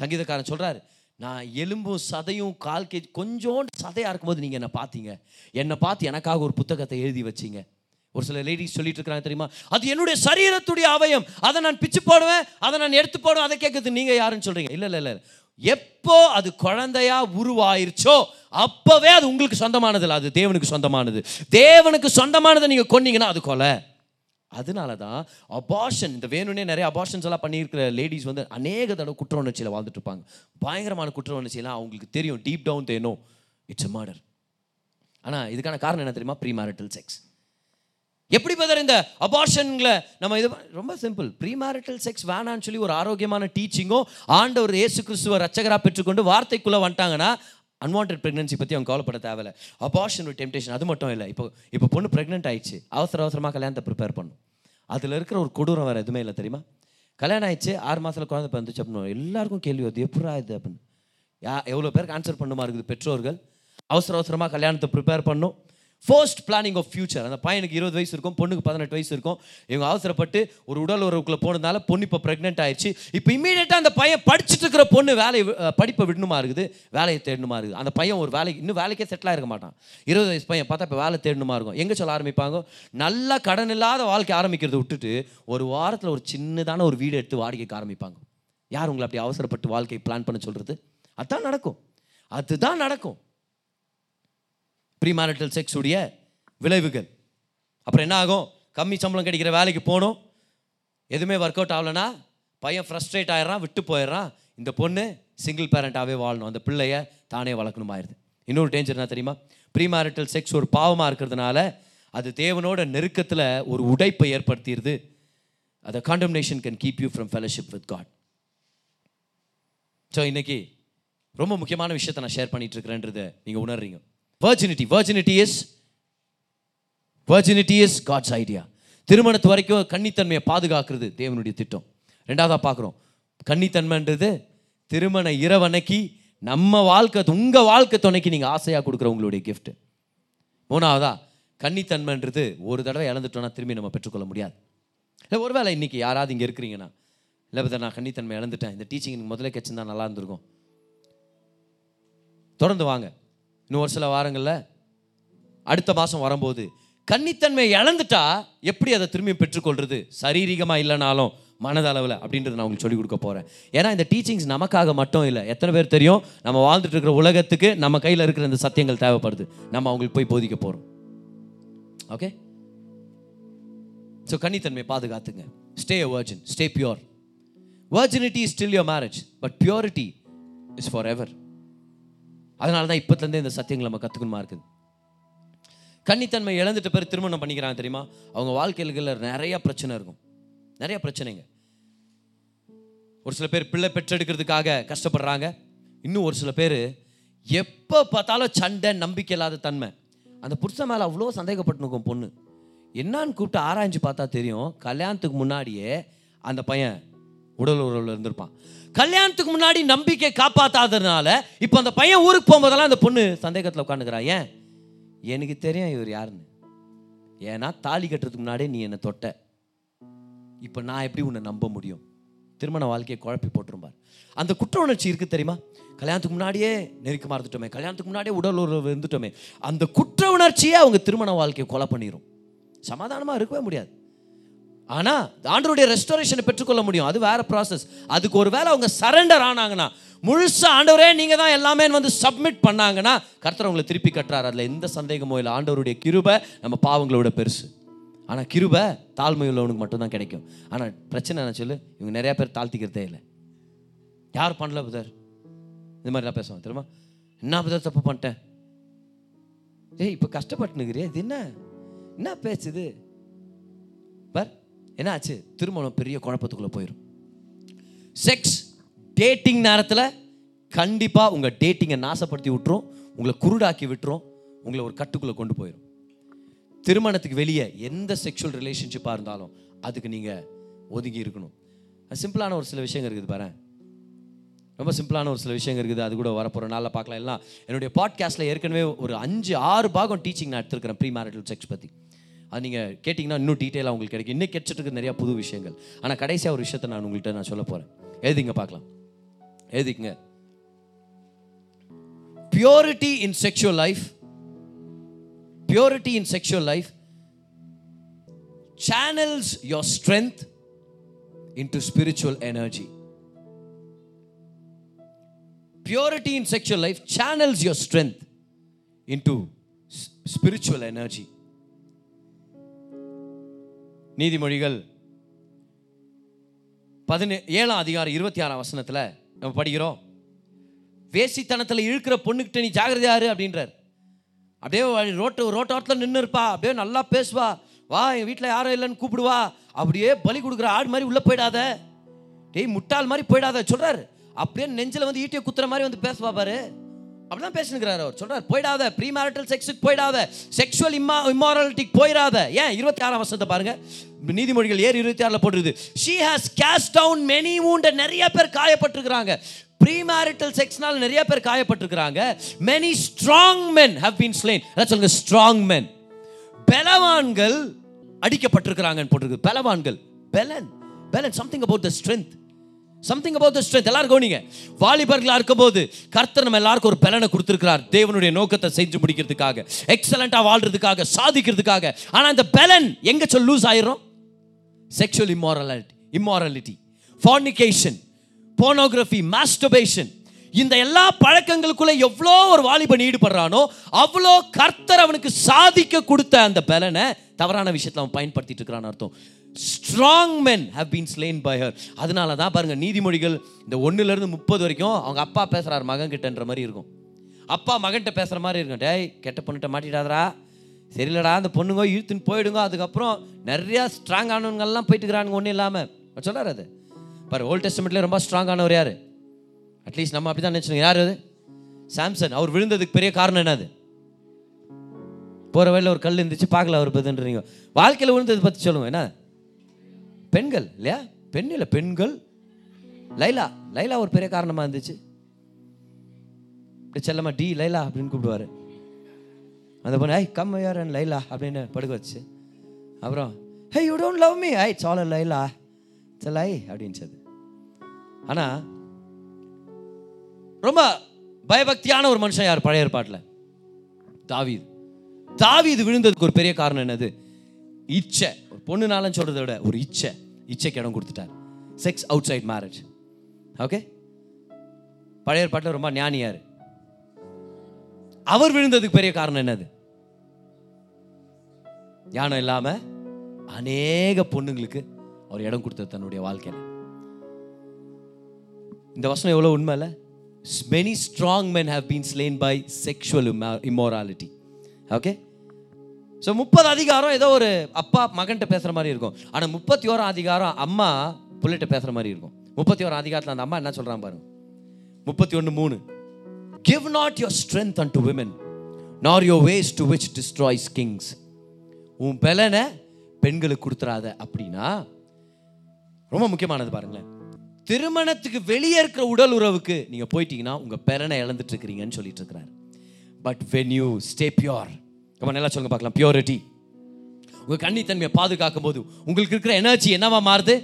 சங்கீதக்காரன் சொல்கிறாரு நான் எலும்பும் சதையும் கால் கேஜி கொஞ்சோண்டு சதையாக இருக்கும்போது நீங்கள் என்னை பார்த்தீங்க. என்னை பார்த்து எனக்காக ஒரு புத்தகத்தை எழுதி வச்சீங்க. ஒரு சில லேடிஸ் சொல்லிட்டு இருக்கிறாங்க தெரியுமா? அது என்னுடைய சரீரத்துடைய அவயம். அதை நான் பிச்சு போடுவேன் அதை நான் எடுத்து போடுவேன் அதை கேட்குறது நீங்கள் யாருன்னு சொல்கிறீங்க இல்லை இல்லை இல்லை எப்போ அது குழந்தையா உருவாயிருச்சோ அப்போவே அது உங்களுக்கு சொந்தமானது இல்லை. அது தேவனுக்கு சொந்தமானது. தேவனுக்கு சொந்தமானதை நீங்கள் கொன்னீங்கன்னா அது கொலை. அதனால தான் அபார்ஷன் இந்த வேணும்னே நிறைய அபார்ஷன்ஸ் எல்லாம் பண்ணியிருக்கிற லேடிஸ் வந்து அநேக தடவை குற்ற உணர்ச்சியில் வாழ்ந்துட்டு இருப்பாங்க. பயங்கரமான குற்ற உணர்ச்சியெல்லாம் அவங்களுக்கு தெரியும். Deep down they know it's murder ஆனால் இதுக்கான காரணம் என்ன தெரியுமா? ப்ரீ மேரிட்டல் செக்ஸ் எப்படி பதர் இந்த அபார்ஷன்ல நம்ம இது ரொம்ப சிம்பிள் ப்ரீ மேரிட்டல் செக்ஸ் வேணான்னு சொல்லி ஒரு ஆரோக்கியமான டீச்சிங்கோ ஆண்டவர் இயேசு கிறிஸ்துவ ரச்சகராக பெற்றுக்கொண்டு வார்த்தைக்குள்ளே வந்துட்டாங்கன்னா அன்வான்ட் ப்ரெக்னன்சி பற்றி அவங்க கவலைப்பட தேவையில்ல. அபார்ஷன் ஒரு டெம்டேஷன் அது மட்டும் இல்லை. இப்போ இப்போ பொண்ணு ப்ரெக்னென்ட் ஆயிடுச்சு. அவசர அவசரமாக கல்யாணத்தை ப்ரிப்பேர் பண்ணும். அதில் இருக்கிற ஒரு கொடூரம் வேறு எதுவுமே இல்லை தெரியுமா? கல்யாணம் ஆயிடுச்சு ஆறு மாதத்தில் குழந்தை பிறந்துச்சு அப்படின்னு எல்லாருக்கும் கேள்வி வருது எப்படா இது? அப்படின்னு. யா எவ்வளோ பேருக்கு ஆன்சர் பண்ணுமா இருக்குது பெற்றோர்கள்? அவசர அவசரமாக கல்யாணத்தை ப்ரிப்பேர் பண்ணும். ஃபர்ஸ்ட் பிளானிங் ஆஃப் ஃபியூச்சர் அந்த பையனுக்கு இருபது வயசு இருக்கும் பொண்ணுக்கு பதினெட்டு வயசு இருக்கும். இவங்க அவசரப்பட்டு ஒரு உடல் உறவுக்குள்ளே போனதுனால பொண்ணு இப்போ ப்ரெக்னென்ட் ஆயிடுச்சு இப்போ இமீடியட்டாக அந்த பையன் படிச்சுட்டு இருக்கிற பொண்ணு வேலையை படிப்பை விடணுமா இருக்குது? வேலையை தேடணுமா இருக்குது? அந்த பையன் ஒரு வேலைக்கு இன்னும் வேலைக்கே செட்டில் ஆகிருக்க மாட்டான். இருபது வயசு பையன் பார்த்தா இப்போ வேலை தேடணுமா இருக்கும்? எங்கே சொல்ல ஆரம்பிப்பாங்க? நல்லா கடன் இல்லாத வாழ்க்கை ஆரம்பிக்கிறத விட்டுட்டு ஒரு வாரத்தில் ஒரு சின்னதான ஒரு வீடு எடுத்து வாடகைக்கு ஆரம்பிப்பாங்க. யார் உங்களை அப்படி அவசரப்பட்டு வாழ்க்கை பிளான் பண்ண சொல்கிறது அதுதான் நடக்கும். அதுதான் நடக்கும். ப்ரீமேரிட்டல் செக்ஸ் உடைய விளைவுகள். அப்புறம் என்ன ஆகும்? கம்மி சம்பளம் கிடைக்கிற வேலைக்கு போகணும். எதுவுமே ஒர்க் அவுட் ஆகலைன்னா பையன் ஃப்ரஸ்ட்ரேட் ஆகிடறான் விட்டு போயிடுறான். இந்த பொண்ணு சிங்கிள் பேரண்ட்டாகவே வாழணும். அந்த பிள்ளைய தானே வளர்க்கணும் ஆயிடுது இன்னொரு டேஞ்சர் என்ன தெரியுமா? ப்ரீமேரிட்டல் செக்ஸ் ஒரு பாவமாக இருக்கிறதுனால அது தேவனோட நெருக்கத்தில் ஒரு உடைப்பை ஏற்படுத்திடுது. அந்த condemnation can keep you from fellowship with God so இன்றைக்கி ரொம்ப முக்கியமான விஷயத்தை நான் ஷேர் பண்ணிகிட்ருக்கிறேன்றதை நீங்கள் உணர்றீங்க. Virginity virginity is virginity is God's idea திருமணத்து வரைக்கும் கன்னித்தன்மையை பாதுகாக்கிறது தேவனுடைய திட்டம். ரெண்டாவதாக பார்க்குறோம். கன்னித்தன்மைன்றது திருமண இரவணைக்கு நம்ம வாழ்க்கை உங்கள் வாழ்க்கை துணைக்கு நீங்கள் ஆசையாக கொடுக்குற உங்களுடைய கிஃப்ட் மூணாவதா கன்னித்தன்மைன்றது ஒரு தடவை இழந்துட்டோன்னா திரும்பி நம்ம பெற்றுக்கொள்ள முடியாது. இல்லை ஒருவேளை இன்றைக்கி யாராவது இங்கே இருக்கிறீங்கன்னா இல்லை நான் கன்னித்தன்மை இழந்துட்டேன். இந்த டீச்சிங் முதல்ல கிடச்சிருந்தா நல்லா இருந்திருக்கும். தொடர்ந்து வாங்க. இன்னும் ஒரு சில வாரங்களில் அடுத்த மாதம் வரும்போது கன்னித்தன்மை இழந்துட்டா எப்படி அதை திரும்பி பெற்றுக்கொள்வது சரீரிகமாக இல்லைனாலும் மனதளவில் அப்படின்றத நான் உங்களுக்கு சொல்லிக் கொடுக்க போகிறேன் ஏன்னா இந்த டீச்சிங்ஸ் நமக்காக மட்டும் இல்லை. எத்தனை பேர் தெரியும்? நம்ம வாழ்ந்துட்டு இருக்கிற உலகத்துக்கு நம்ம கையில் இருக்கிற இந்த சத்தியங்கள் தேவைப்படுது. நம்ம அவங்களுக்கு போய் போதிக்க போகிறோம் ஓகே ஸோ கன்னித்தன்மையை பாதுகாத்துங்க. Stay a virgin stay pure virginity is still your marriage but purity is forever அதனால தான் இப்போத்துலேருந்தே இந்த சத்தியங்கள் நம்ம கற்றுக்கணுமா இருக்குது கன்னித்தன்மை இழந்துட்ட பேர் திருமணம் பண்ணிக்கிறாங்க தெரியுமா? அவங்க வாழ்க்கையில் நிறையா பிரச்சனை இருக்கும். நிறையா பிரச்சனைங்க. ஒரு சில பேர் பிள்ளை பெற்றெடுக்கிறதுக்காக கஷ்டப்படுறாங்க. இன்னும் ஒரு சில பேர் எப்போ பார்த்தாலும் சண்டை நம்பிக்கை இல்லாத தன்மை. அந்த புருஷன் மேலே அவ்வளோ சந்தேகப்பட்டுருக்கும் பொண்ணு. என்னான்னு கூப்பிட்டு ஆராய்ஞ்சு பார்த்தா தெரியும் கல்யாணத்துக்கு முன்னாடியே அந்த பையன் உடல் உறவில் இருந்திருப்பான். கல்யாணத்துக்கு முன்னாடி நம்பிக்கை காப்பாற்றாததுனால இப்போ அந்த பையன் ஊருக்கு போகும்போதெல்லாம் அந்த பொண்ணு சந்தேகத்தில் உட்காந்துக்கிறான் ஏன்? எனக்கு தெரியும் இவர் யாருன்னு. ஏன்னா தாலி கட்டுறதுக்கு முன்னாடியே நீ என்னை தொட்ட. இப்போ நான் எப்படி உன்னை நம்ப முடியும்? திருமண வாழ்க்கையை குழப்பி போட்டிருப்பார். அந்த குற்ற உணர்ச்சி இருக்கு தெரியுமா? கல்யாணத்துக்கு முன்னாடியே நெருக்கமாக இருந்துட்டோமே. கல்யாணத்துக்கு முன்னாடியே உடல் உறவு இருந்துட்டோமே. அந்த குற்ற உணர்ச்சியே அவங்க திருமண வாழ்க்கையை கொலை பண்ணிடும் சமாதானமாக இருக்கவே முடியாது. ஆனால் ஆண்டவருடைய ரெஸ்டோரேஷனை பெற்றுக்கொள்ள முடியும். அது வேற ப்ராசஸ் அதுக்கு ஒரு வேளை அவங்க சரண்டர் ஆனாங்கன்னா முழுசா ஆண்டவரே நீங்கள் தான் எல்லாமே வந்து சப்மிட் பண்ணாங்கன்னா கர்த்தர் உங்களை திருப்பி கட்டுறாரு. அதில் எந்த சந்தேகமோ இல்லை. ஆண்டவருடைய கிருபை நம்ம பாவங்களோட பெருசு. ஆனால் கிருபை தாழ்மை உள்ளவனுக்கு மட்டும்தான் கிடைக்கும். ஆனால் பிரச்சனை என்ன சொல்லு இவங்க நிறைய பேர் தாழ்த்திக்கிறதே இல்லை. யார் பண்ணல புதர்? இந்த மாதிரிலாம் பேசுவாங்க தெரியுமா? என்ன புதர் தப்பு பண்ணிட்டேன்? ஏய் இப்போ கஷ்டப்பட்டுனுக்குறியே இது என்ன? என்ன பேசுது? பர் என்னாச்சு? திருமணம் பெரிய குழப்பத்துக்குள்ளே போயிடும் செக்ஸ் டேட்டிங் நேரத்தில் கண்டிப்பாக உங்கள் டேட்டிங்கை நாசப்படுத்தி விட்டுரும். உங்களை குருடாக்கி விட்டுரும். உங்களை ஒரு கட்டுக்குள்ளே கொண்டு போயிடும் திருமணத்துக்கு வெளியே எந்த செக்ஷுவல் ரிலேஷன்ஷிப்பாக இருந்தாலும் அதுக்கு நீங்கள் ஒதுங்கி இருக்கணும். சிம்பிளான ஒரு சில விஷயங்கள் இருக்குது பாரு ரொம்ப சிம்பிளான ஒரு சில விஷயங்கள் இருக்குது. அது கூட வரப்போகிற நாளில் பார்க்கலாம். எல்லாம் என்னுடைய பாட்காஸ்ட்டில் ஏற்கனவே ஒரு அஞ்சு ஆறு பாகம் டீச்சிங் நான் எடுத்திருக்கிறேன் ப்ரீ மேரிட்டல் செக்ஸ் பற்றி அது நீங்கள் கேட்டிங்கன்னா இன்னும் டீட்டெயிலாக உங்களுக்கு கிடைக்கும். இன்னும் கிடைச்சிட்டு நிறைய நிறையா புது விஷயங்கள். ஆனால் கடைசியாக ஒரு விஷயத்தை நான் உங்கள்கிட்ட நான் சொல்ல போகிறேன் எழுதிங்க பார்க்கலாம். எழுதிங்க purity in sexual life purity in sexual life channels your strength into spiritual energy purity in sexual life channels your strength into spiritual energy. நீதிமொழிகள் பதினே ஏழாம் அதிகாரம் இருபத்தி ஆறாம் வசனத்தில் நம்ம படிக்கிறோம். வேசித்தனத்தில் இழுக்கிற பொண்ணுக்கிட்ட நீ ஜாகிரதையாரு அப்படின்றார். அப்படியே ரோட்டு ரோட்டோரத்தில் நின்று இருப்பா அப்படியே நல்லா பேசுவா. வா என் வீட்டில் யாரும் இல்லைன்னு கூப்பிடுவா. அப்படியே பலி கொடுக்குற ஆடு மாதிரி உள்ளே போயிடாத. டேய் முட்டாள் மாதிரி போயிடாத சொல்கிறார் அப்படியே நெஞ்சில் வந்து ஈட்டியை குத்துற மாதிரி வந்து பேசுவா பாரு. அப்படிதான் பேசினுக்கிறார் அவர். சொல்றாரு போயிடாத ப்ரீ மேரிட்டல் செக்ஸுக்கு போயிடாத செக்ஷுவல் இம்மா இம்மாரலிட்டிக்கு போயிடாத ஏன்? இருபத்தி ஆறாம் வருஷத்தை பாருங்க. நீதிமொழிகள் ஏறு இருபத்தி ஆறில் போட்டுருது. She has cast down many wounded நிறைய பேர் காயப்பட்டிருக்கிறாங்க. ப்ரீ மேரிட்டல் செக்ஸ்னால நிறைய பேர் காயப்பட்டிருக்கிறாங்க. Many strong men have been slain அதான் சொல்லுங்க ஸ்ட்ராங் மென் பலவான்கள் அடிக்கப்பட்டிருக்கிறாங்கன்னு போட்டிருக்கு பலவான்கள். பெலன். பெலன் something about the strength something about the strength எல்லாரும் கவனிங்க. வாலிபர்களாக இருக்கும்போது கர்த்தர் நம்ம எல்லாருக்கும் ஒரு பலனை கொடுத்துருக்கிறார். தேவனுடைய நோக்கத்தை செஞ்சு முடிக்கிறதுக்காக எக்ஸலண்ட்டாக வாழ்றதுக்காக சாதிக்கிறதுக்காக. ஆனால் இந்த பலன் எங்கே சொல் லூஸ் ஆயிரும்? Sexual immorality immorality fornication pornography masturbation இந்த எல்லா பழக்கங்களுக்குள்ள எவ்வளோ ஒரு வாலிபன் ஈடுபடுறானோ அவ்வளோ கர்த்தர் அவனுக்கு சாதிக்க கொடுத்த அந்த பலனை தவறான விஷயத்தில் அவன் பயன்படுத்திட்டு இருக்கிறான்னு அர்த்தம். Strong men have been slain by her அதனால தான் பாருங்கள் நீதிமொழிகள் இந்த ஒன்றுலேருந்து முப்பது வரைக்கும் அவங்க அப்பா பேசுகிறார் மகன் கிட்டன்ற மாதிரி இருக்கும். அப்பா மகன்கிட்ட பேசுகிற மாதிரி இருக்கும். டேய் கெட்ட பொண்ணுகிட்ட மாட்டிடாதடா. சரியில்லடா அந்த பொண்ணுங்க இழுத்துன்னு போயிடுங்க. அதுக்கப்புறம் நிறையா ஸ்ட்ராங் ஆனவங்கெல்லாம் போயிட்டு இருக்கிறானுங்க ஒன்றும் இல்லாமல் சொல்கிறார் அது. பாரு ஓல்ட் டெஸ்டமெண்ட்லேயே ரொம்ப ஸ்ட்ராங் ஆனவர் யார்? அட்லீஸ்ட் நம்ம அப்படி தான் நினச்சிருங்க யார் அது? சாம்சன். அவர் விழுந்ததுக்கு பெரிய காரணம் என்னது போகிற வழியில் ஒரு கல் இருந்துச்சு பார்க்கல அவர் பதுன்றீங்க. வாழ்க்கையில் விழுந்தது பற்றி சொல்லுங்க என்ன? பெண்கள் இல்லையா? பெண் இல்லை பெண்கள். லைலா லைலா ஒரு பெரிய காரணமாக இருந்துச்சு. செல்லம்மா டி லைலா அப்படின்னு கூப்பிடுவாரு. அந்த பொண்ணு ஐ கம் யார் அண்ட் லைலா அப்படின்னு படுக்க வச்சு. அப்புறம் hey you don't love me I சால லைலா. லை அப்படின்ச்சது ஆனால் ரொம்ப பயபக்தியான ஒரு மனுஷன் யார்? பழைய ஏற்பாட்டில். தாவீது. தாவீது விழுந்ததுக்கு ஒரு பெரிய காரணம் என்னது? இச்சை. ஒரு பொண்ணுனாலும் சொல்கிறத விட ஒரு இச்சை. இச்சைக்கு இடம் கொடுத்துட்டார். Sex outside marriage okay பழைய பாட்டில் ரொம்ப ஞானியார். அவர் விழுந்ததுக்கு பெரிய காரணம் என்னது? ஞானம் இல்லாமல் அநேக பொண்ணுங்களுக்கு அவர் இடம் கொடுத்தது தன்னுடைய வாழ்க்கையில். இந்த வசனம் எவ்வளோ உண்மை இல்லை many strong men have been slain by sexual immorality okay so முப்பது அதிகாரம் ஏதோ ஒரு அப்பா மகன்கிட்ட பேசுகிற மாதிரி இருக்கும். ஆனால் முப்பத்தி ஓரம் அதிகாரம் அம்மா புள்ளிட்ட பேசுகிற மாதிரி இருக்கும். முப்பத்தி ஓரம் அதிகாரத்தில் அந்த அம்மா என்ன சொல்கிறான் பாருங்க முப்பத்தி ஒன்று மூணு. Give not your strength and to women nor your ways to which destroys kings உன் பலனை பெண்களுக்கு கொடுத்துறாத. அப்படின்னா ரொம்ப முக்கியமானது பாருங்களேன். திருமணத்துக்கு வெளியே இருக்கிற உடல் உறவுக்கு நீங்கள் போயிட்டீங்கன்னா உங்கள் பலனை இழந்துட்டு இருக்கிறீங்கன்னு சொல்லிட்டு இருக்கிறார். But when you stay pure நம்ம நல்லா சொல்லுங்க பார்க்கலாம். பியூரிட்டி உங்கள் கன்னித்தன்மையை பாதுகாக்கும் போது உங்களுக்கு இருக்கிற எனர்ஜி என்னவா மாறுது?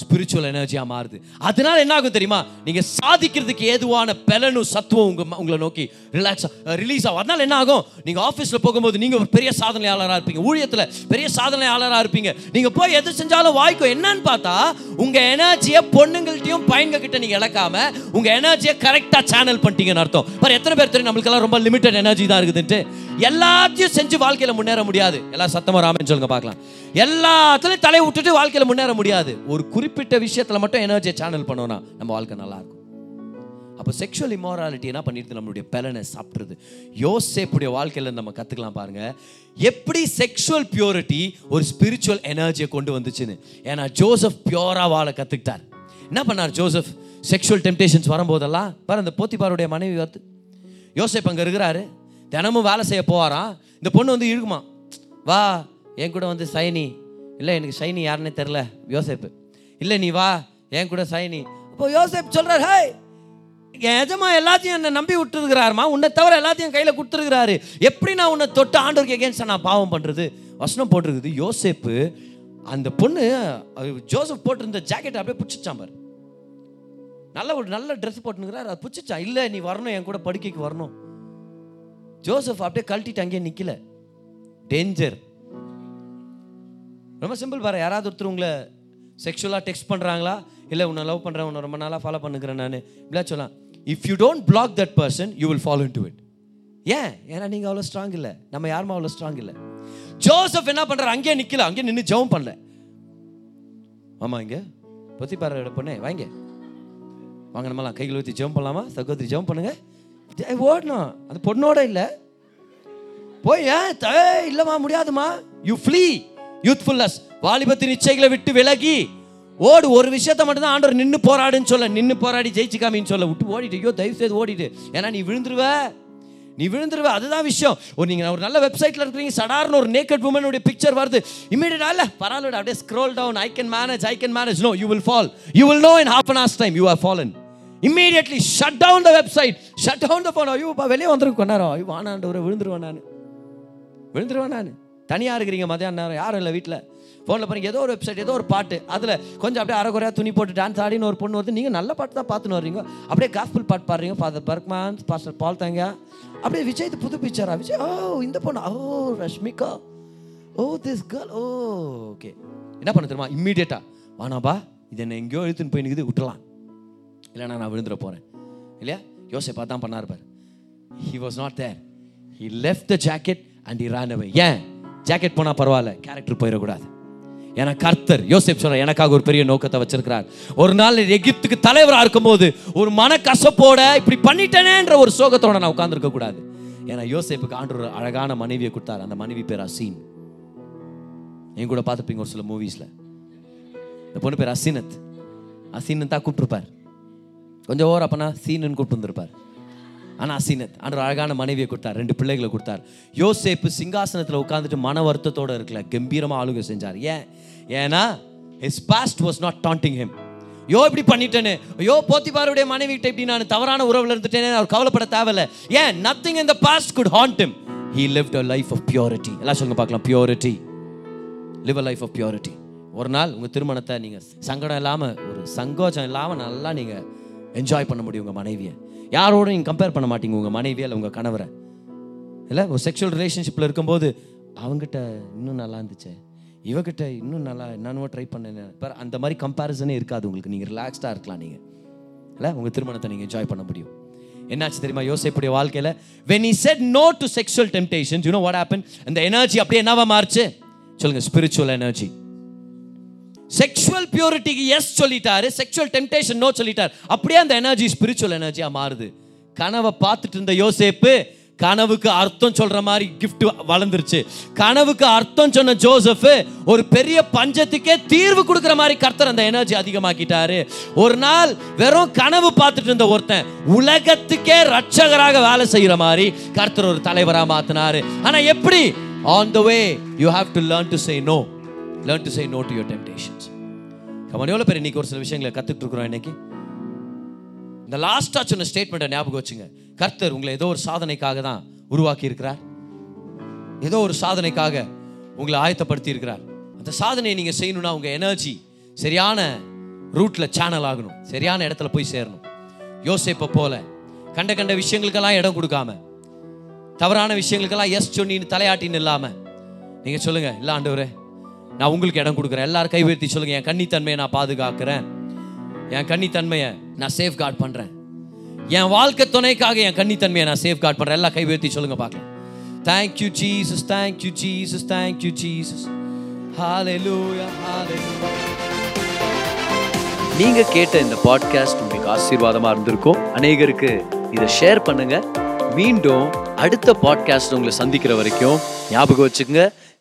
ஸ்பிரிச்சுவல் எனர்ஜியாக மாறுது. அதனால என்ன ஆகும் தெரியுமா? நீங்கள் சாதிக்கிறதுக்கு ஏதுவான பலனும் சத்துவம் உங்க உங்களை நோக்கி ரிலாக்ஸ் ரிலீஸ் ஆகும். அதனால என்ன ஆகும் நீங்கள் ஆஃபீஸில் போகும்போது நீங்கள் ஒரு பெரிய சாதனையாளராக இருப்பீங்க. ஊழியத்தில் பெரிய சாதனையாளராக இருப்பீங்க. நீங்கள் போய் எது செஞ்சாலும் வாய்க்கும் என்னன்னு பார்த்தா உங்கள் எனர்ஜியை பொண்ணுங்கள்ட்டையும் பையன்கிட்ட நீங்கள் இழக்காம உங்கள் எனர்ஜியை கரெக்டாக சேனல் பண்ணிட்டீங்கன்னு அர்த்தம். பாரு எத்தனை பேர் தெரியும்? நம்மளுக்கெல்லாம் ரொம்ப லிமிட்டட் எனர்ஜி தான் இருக்குதுன்ட்டு. எல்லாத்தையும் செஞ்சு வாழ்க்கையில் முன்னேற முடியாது. எல்லாம் சத்தமாக ராமன் சொல்லுங்க பார்க்கலாம். எல்லாத்துலயும் தலையை விட்டுட்டு வாழ்க்கையில் முன்னேற முடியாது. ஒரு குறி குறிப்பிட்ட விஷயத்தில் மட்டும் எனர்ஜியை சேனல் பண்ணோன்னா நம்ம வாழ்க்கை நல்லாயிருக்கும். அப்போ செக்ஷுவல் இம்மாராலிட்டி என்ன பண்ணிடுது நம்மளுடைய பலனை சாப்பிட்றது யோசேப்புடைய வாழ்க்கையில் நம்ம கற்றுக்கலாம் பாருங்க. எப்படி செக்ஷுவல் பியூரிட்டி ஒரு ஸ்பிரிச்சுவல் எனர்ஜியை கொண்டு வந்துச்சுன்னு? ஏன்னா ஜோசப் பியூராக வாழ கற்றுக்கிட்டார் என்ன பண்ணார் ஜோசப்? செக்ஷுவல் டெம்டேஷன்ஸ் வரும்போதெல்லாம் பாரு அந்த போத்திபாருடைய மனைவி வந்து யோசேப் அங்கே இருக்கிறாரு. தினமும் வேலை செய்ய போவாராம் இந்த பொண்ணு வந்து இழுக்குமா? வா என் கூட வந்து சைனி. இல்லை எனக்கு சைனி யாருன்னே தெரில யோசேப்பு. இல்லை நீ வா என் கூட சைனி அப்போ யோசேப் சொல்கிறார் ஹாய் என் எஜமா எல்லாத்தையும் என்னை நம்பி விட்டுருக்கிறாருமா? உன்னை தவிர எல்லாத்தையும் கையில் கொடுத்துருக்கிறாரு. எப்படி நான் உன்னை தொட்டு ஆண்டோருக்கு எகேன்ஸ்டாக நான் பாவம் பண்ணுறது வசனம் போட்டிருக்குது. யோசேப்பு அந்த பொண்ணு ஜோசப் போட்டிருந்த ஜாக்கெட் அப்படியே பிடிச்சிச்சான் பாரு. நல்ல ஒரு நல்ல ட்ரெஸ் போட்டுனுக்கிறார் அது பிடிச்சிச்சான் இல்லை நீ வரணும் என் கூட படுக்கைக்கு வரணும். ஜோசப் அப்படியே கழட்டிட்டு அங்கேயே நிற்கல டேஞ்சர் ரொம்ப சிம்பிள் பாரு யாராவது ஒருத்தர் உங்களை செக்ஷுவலாக டெக்ஸ்ட் பண்ணுறாங்களா இல்லை உன்னை லவ் பண்ணுறேன் உன்னை ரொம்ப நாளாக ஃபாலோ பண்ணுக்கிறேன் நான். இப்படிலாம் சொல்லலாம். If you don't block that person you will fall in to it ஏன்? ஏன்னா நீங்கள் அவ்வளோ ஸ்ட்ராங் இல்லை. நம்ம யாருமே அவ்வளோ ஸ்ட்ராங் இல்லை. ஜோசப் என்ன பண்ணுறாரு அங்கேயே நிற்கல அங்கேயே நின்று ஜெபம் பண்ணல. ஆமாம் இங்கே. பொத்தி பாரு பொண்ணே வாங்க. வாங்க நம்மலாம் கைகள் ஊற்றி ஜெபம் பண்ணலாமா? சகோதரி ஜெபம் பண்ணுங்க. ஓடணும். அந்த பொண்ணோட இல்லை. போய் ஏன்? த- முடியாதுமா யூ ஃப்ளீ யூத்ஃபுல்னஸ் வாலிபத்தின் இச்சைகளை விட்டு விலகி ஓடு ஒரு விஷயத்த மட்டும்தான் ஆண்டவர் நின்று போராடுன்னு சொல்ல நின்று போராடி ஜெயிச்சு காமின்னு சொல்ல விட்டு ஓடிட்டு ஐயோ தயவு செய்து ஓடிட்டு. ஏன்னா நீ விழுந்துருவ. நீ விழுந்துருவ. அதுதான் விஷயம். ஒரு நீங்கள் ஒரு நல்ல வெப்சைட்டில் இருக்கிறீங்க சடார்னு ஒரு நேக்கட் உமனுடைய பிக்சர் வருது. இமீடியட்டா இல்லை பரவாயில்ல அப்படியே scroll down I can manage I can manage no you will fall you will know in half an hour's time you are fallen immediately shut down the website shut down the phone ஐயோ வெளியே வந்துருக்கு கொண்டாரோ ஐயோ வானாண்டவர் விழுந்துருவேன் நான். விழுந்துருவேன் நான். தனியாக இருக்கிறீங்க மதியான நேரம். யாரும் இல்லை வீட்டில் ஃபோனில் பாருங்கள் ஏதோ ஒரு வெப்சைட் ஏதோ ஒரு பாட்டு அதில் கொஞ்சம் அப்படியே அரைக்குறையாக துணி போட்டு டான்ஸ் ஆடின்னு ஒரு பொண்ணு வருது நீங்கள் நல்ல பாட்டு தான் பார்த்துன்னு வர்றீங்க. அப்படியே காஸ்பிள் பாட்டு பாடுறீங்க ஃபாதர் பர்க்மான் பாஸ்டர் பால் தாங்க அப்படியே விஜய் இது புது பிக்சரா விஜய் ஓ இந்த பொண்ணு? ஓ ரஷ்மிகா? ஓ திஸ் கேர்ள் ஓ ஓகே என்ன பண்ண தெரியுமா? இம்மீடியட்டாக வானாபா இது என்ன எங்கேயோ இழுத்துன்னு போய் நிற்குது விட்டுலாம் இல்லைனா நான் விழுந்துட போகிறேன் இல்லையா? யோசிப்பா தான் பண்ணா பாரு. He was not there he left the jacket and he ran away ஏன்? ஜாக்கெட் போனால் பரவாயில்ல கேரக்டர் போயிடக்கூடாது. ஏன்னா கர்த்தர் யோசிப் சொல்ற எனக்காக ஒரு பெரிய நோக்கத்தை வச்சிருக்கிறார். ஒரு நாள் எகிப்துக்கு தலைவராக இருக்கும்போது ஒரு மனக்கசப்போட இப்படி பண்ணிட்டேனேன்ற ஒரு சோகத்தோட நான் உட்கார்ந்திருக்க கூடாது. ஏன்னா யோசிப்புக்கு ஆண்டு ஒரு அழகான மனைவியை கொடுத்தார். அந்த மனைவி பேர் அசீன். என் கூட பார்த்துப்பீங்க ஒரு சில மூவிஸ்ல இந்த பொண்ணு பேர் அசீனத். அசீனத் தான் கூப்பிட்டுருப்பார். கொஞ்சம் ஓவர் அப்பனா சீனுன்னு கூப்பிட்டு வந்திருப்பார். ஆனால் அசீனத் ஆண்டு அழகான மனைவியை கொடுத்தார் ரெண்டு பிள்ளைகளை கொடுத்தார். யோசேப்பு சிங்காசனத்தில் உட்காந்துட்டு மன வருத்தத்தோடு இருக்கல கம்பீரமாக ஆளுகை செஞ்சார். ஏன்? ஏன்னா his past was not taunting him யோ இப்படி பண்ணிட்டேன்னு ஐயோ போத்திபாருடைய மனைவி கிட்ட இப்படி நான் தவறான உறவில் இருந்துட்டேன்னு அவர் கவலைப்பட தேவையில்ல. ஏன்? Nothing in the past could haunt him he lived a life of purity எல்லாம் சொல்லுங்க பார்க்கலாம். Purity live a life of purity ஒரு நாள் உங்கள் திருமணத்தை நீங்கள் சங்கடம் இல்லாமல் ஒரு சங்கோச்சம் இல்லாமல் நல்லா நீங்கள் என்ஜாய் பண்ண முடியும் உங்கள் மனைவியை. யாரோட நீங்கள் கம்பேர் பண்ண மாட்டீங்க உங்கள் மனைவியை இல்லை உங்கள் கணவரை. இல்லை ஒரு செக்ஷுவல் ரிலேஷன்ஷிப்பில் இருக்கும்போது அவங்ககிட்ட இன்னும் நல்லா இருந்துச்சு. இவகிட்ட இன்னும் நல்லா என்னென்னவோ ட்ரை பண்ணேன். அந்த மாதிரி கம்பேரிசனே இருக்காது உங்களுக்கு. நீங்கள் ரிலாக்ஸ்டாக இருக்கலாம் நீங்கள் இல்லை உங்கள் திருமணத்தை நீங்கள் என்ஜாய் பண்ண முடியும். என்னாச்சு தெரியுமா? யோசிப்புடைய வாழ்க்கையில் when he said no to sexual temptations you know what happen happened? அந்த எனர்ஜி அப்படியே என்னவா மாறுச்சு? சொல்லுங்கள் ஸ்பிரிச்சுவல் எனர்ஜி செக்ஷுவல் பியூரிட்டிக்கு எஸ் சொல்லிட்டாரு செக்ஷுவல் டெம்டேஷன் நோ சொல்லிட்டார். அப்படியே அந்த எனர்ஜி ஸ்பிரிச்சுவல் எனர்ஜியாக மாறுது. கனவை பார்த்துட்டு இருந்த யோசேப்பு கனவுக்கு அர்த்தம் சொல்ற மாதிரி கிஃப்ட் வளர்ந்துருச்சு. கனவுக்கு அர்த்தம் சொன்ன ஜோசப் ஒரு பெரிய பஞ்சத்துக்கே தீர்வு கொடுக்குற மாதிரி கர்த்தர் அந்த எனர்ஜி அதிகமாக்கிட்டாரு. ஒரு நாள் வெறும் கனவு பார்த்துட்டு இருந்த ஒருத்தன் உலகத்துக்கே ரட்சகராக வேலை செய்யற மாதிரி கர்த்தர் ஒரு தலைவரா மாத்தினாரு. ஆனா எப்படி? On the way you have to learn to say no learn to say no to your temptation கவனம் எவ்வளோ பேர் இன்னைக்கு ஒரு சில விஷயங்களை கற்றுக்கிட்டு இருக்கிறோம் இன்னைக்கு? இந்த லாஸ்ட்டாக சொன்ன ஸ்டேட்மெண்ட்டை ஞாபகம் வச்சுங்க. கர்த்தர் உங்களை ஏதோ ஒரு சாதனைக்காக தான் உருவாக்கி இருக்கிறார் ஏதோ ஒரு சாதனைக்காக உங்களை ஆயத்தப்படுத்தி இருக்கிறார் அந்த சாதனையை நீங்கள் செய்யணும்னா உங்கள் எனர்ஜி சரியான ரூட்டில் சேனல் ஆகணும். சரியான இடத்துல போய் சேரணும். யோசிப்பை போல கண்ட கண்ட விஷயங்களுக்கெல்லாம் இடம் கொடுக்காம தவறான விஷயங்களுக்கெல்லாம் எஸ் சொன்னின்னு தலையாட்டின்னு இல்லாமல் நீங்கள் சொல்லுங்கள் இல்லை ஆண்டவரே நான் உங்களுக்கு இடம் கொடுக்குறேன். எல்லாரும் கை சொல்லுங்க என் கன்னித்தன்மையை நான் பாதுகாக்கிறேன். என் கன்னித்தன்மையை நான் சேஃப் கார்ட் பண்ணுறேன் என் வாழ்க்கை துணைக்காக என் கன்னித்தன்மையை நான் சேஃப் கார்ட் பண்ணுறேன் எல்லாம் கை சொல்லுங்க பார்க்கலாம். Thank you Jesus thank you Jesus thank you Jesus ஹalleluya ஹalleluya நீங்க கேட்ட இந்த பாட்காஸ்ட் உங்களுக்கு ஆசீர்வாதமா இருந்திருக்கும். அநேகருக்கு இதை ஷேர் பண்ணுங்க. மீண்டும் அடுத்த பாட்காஸ்ட் உங்களை சந்திக்கிற வரைக்கும் ஞாபகம் வச்சுக்கோங்க.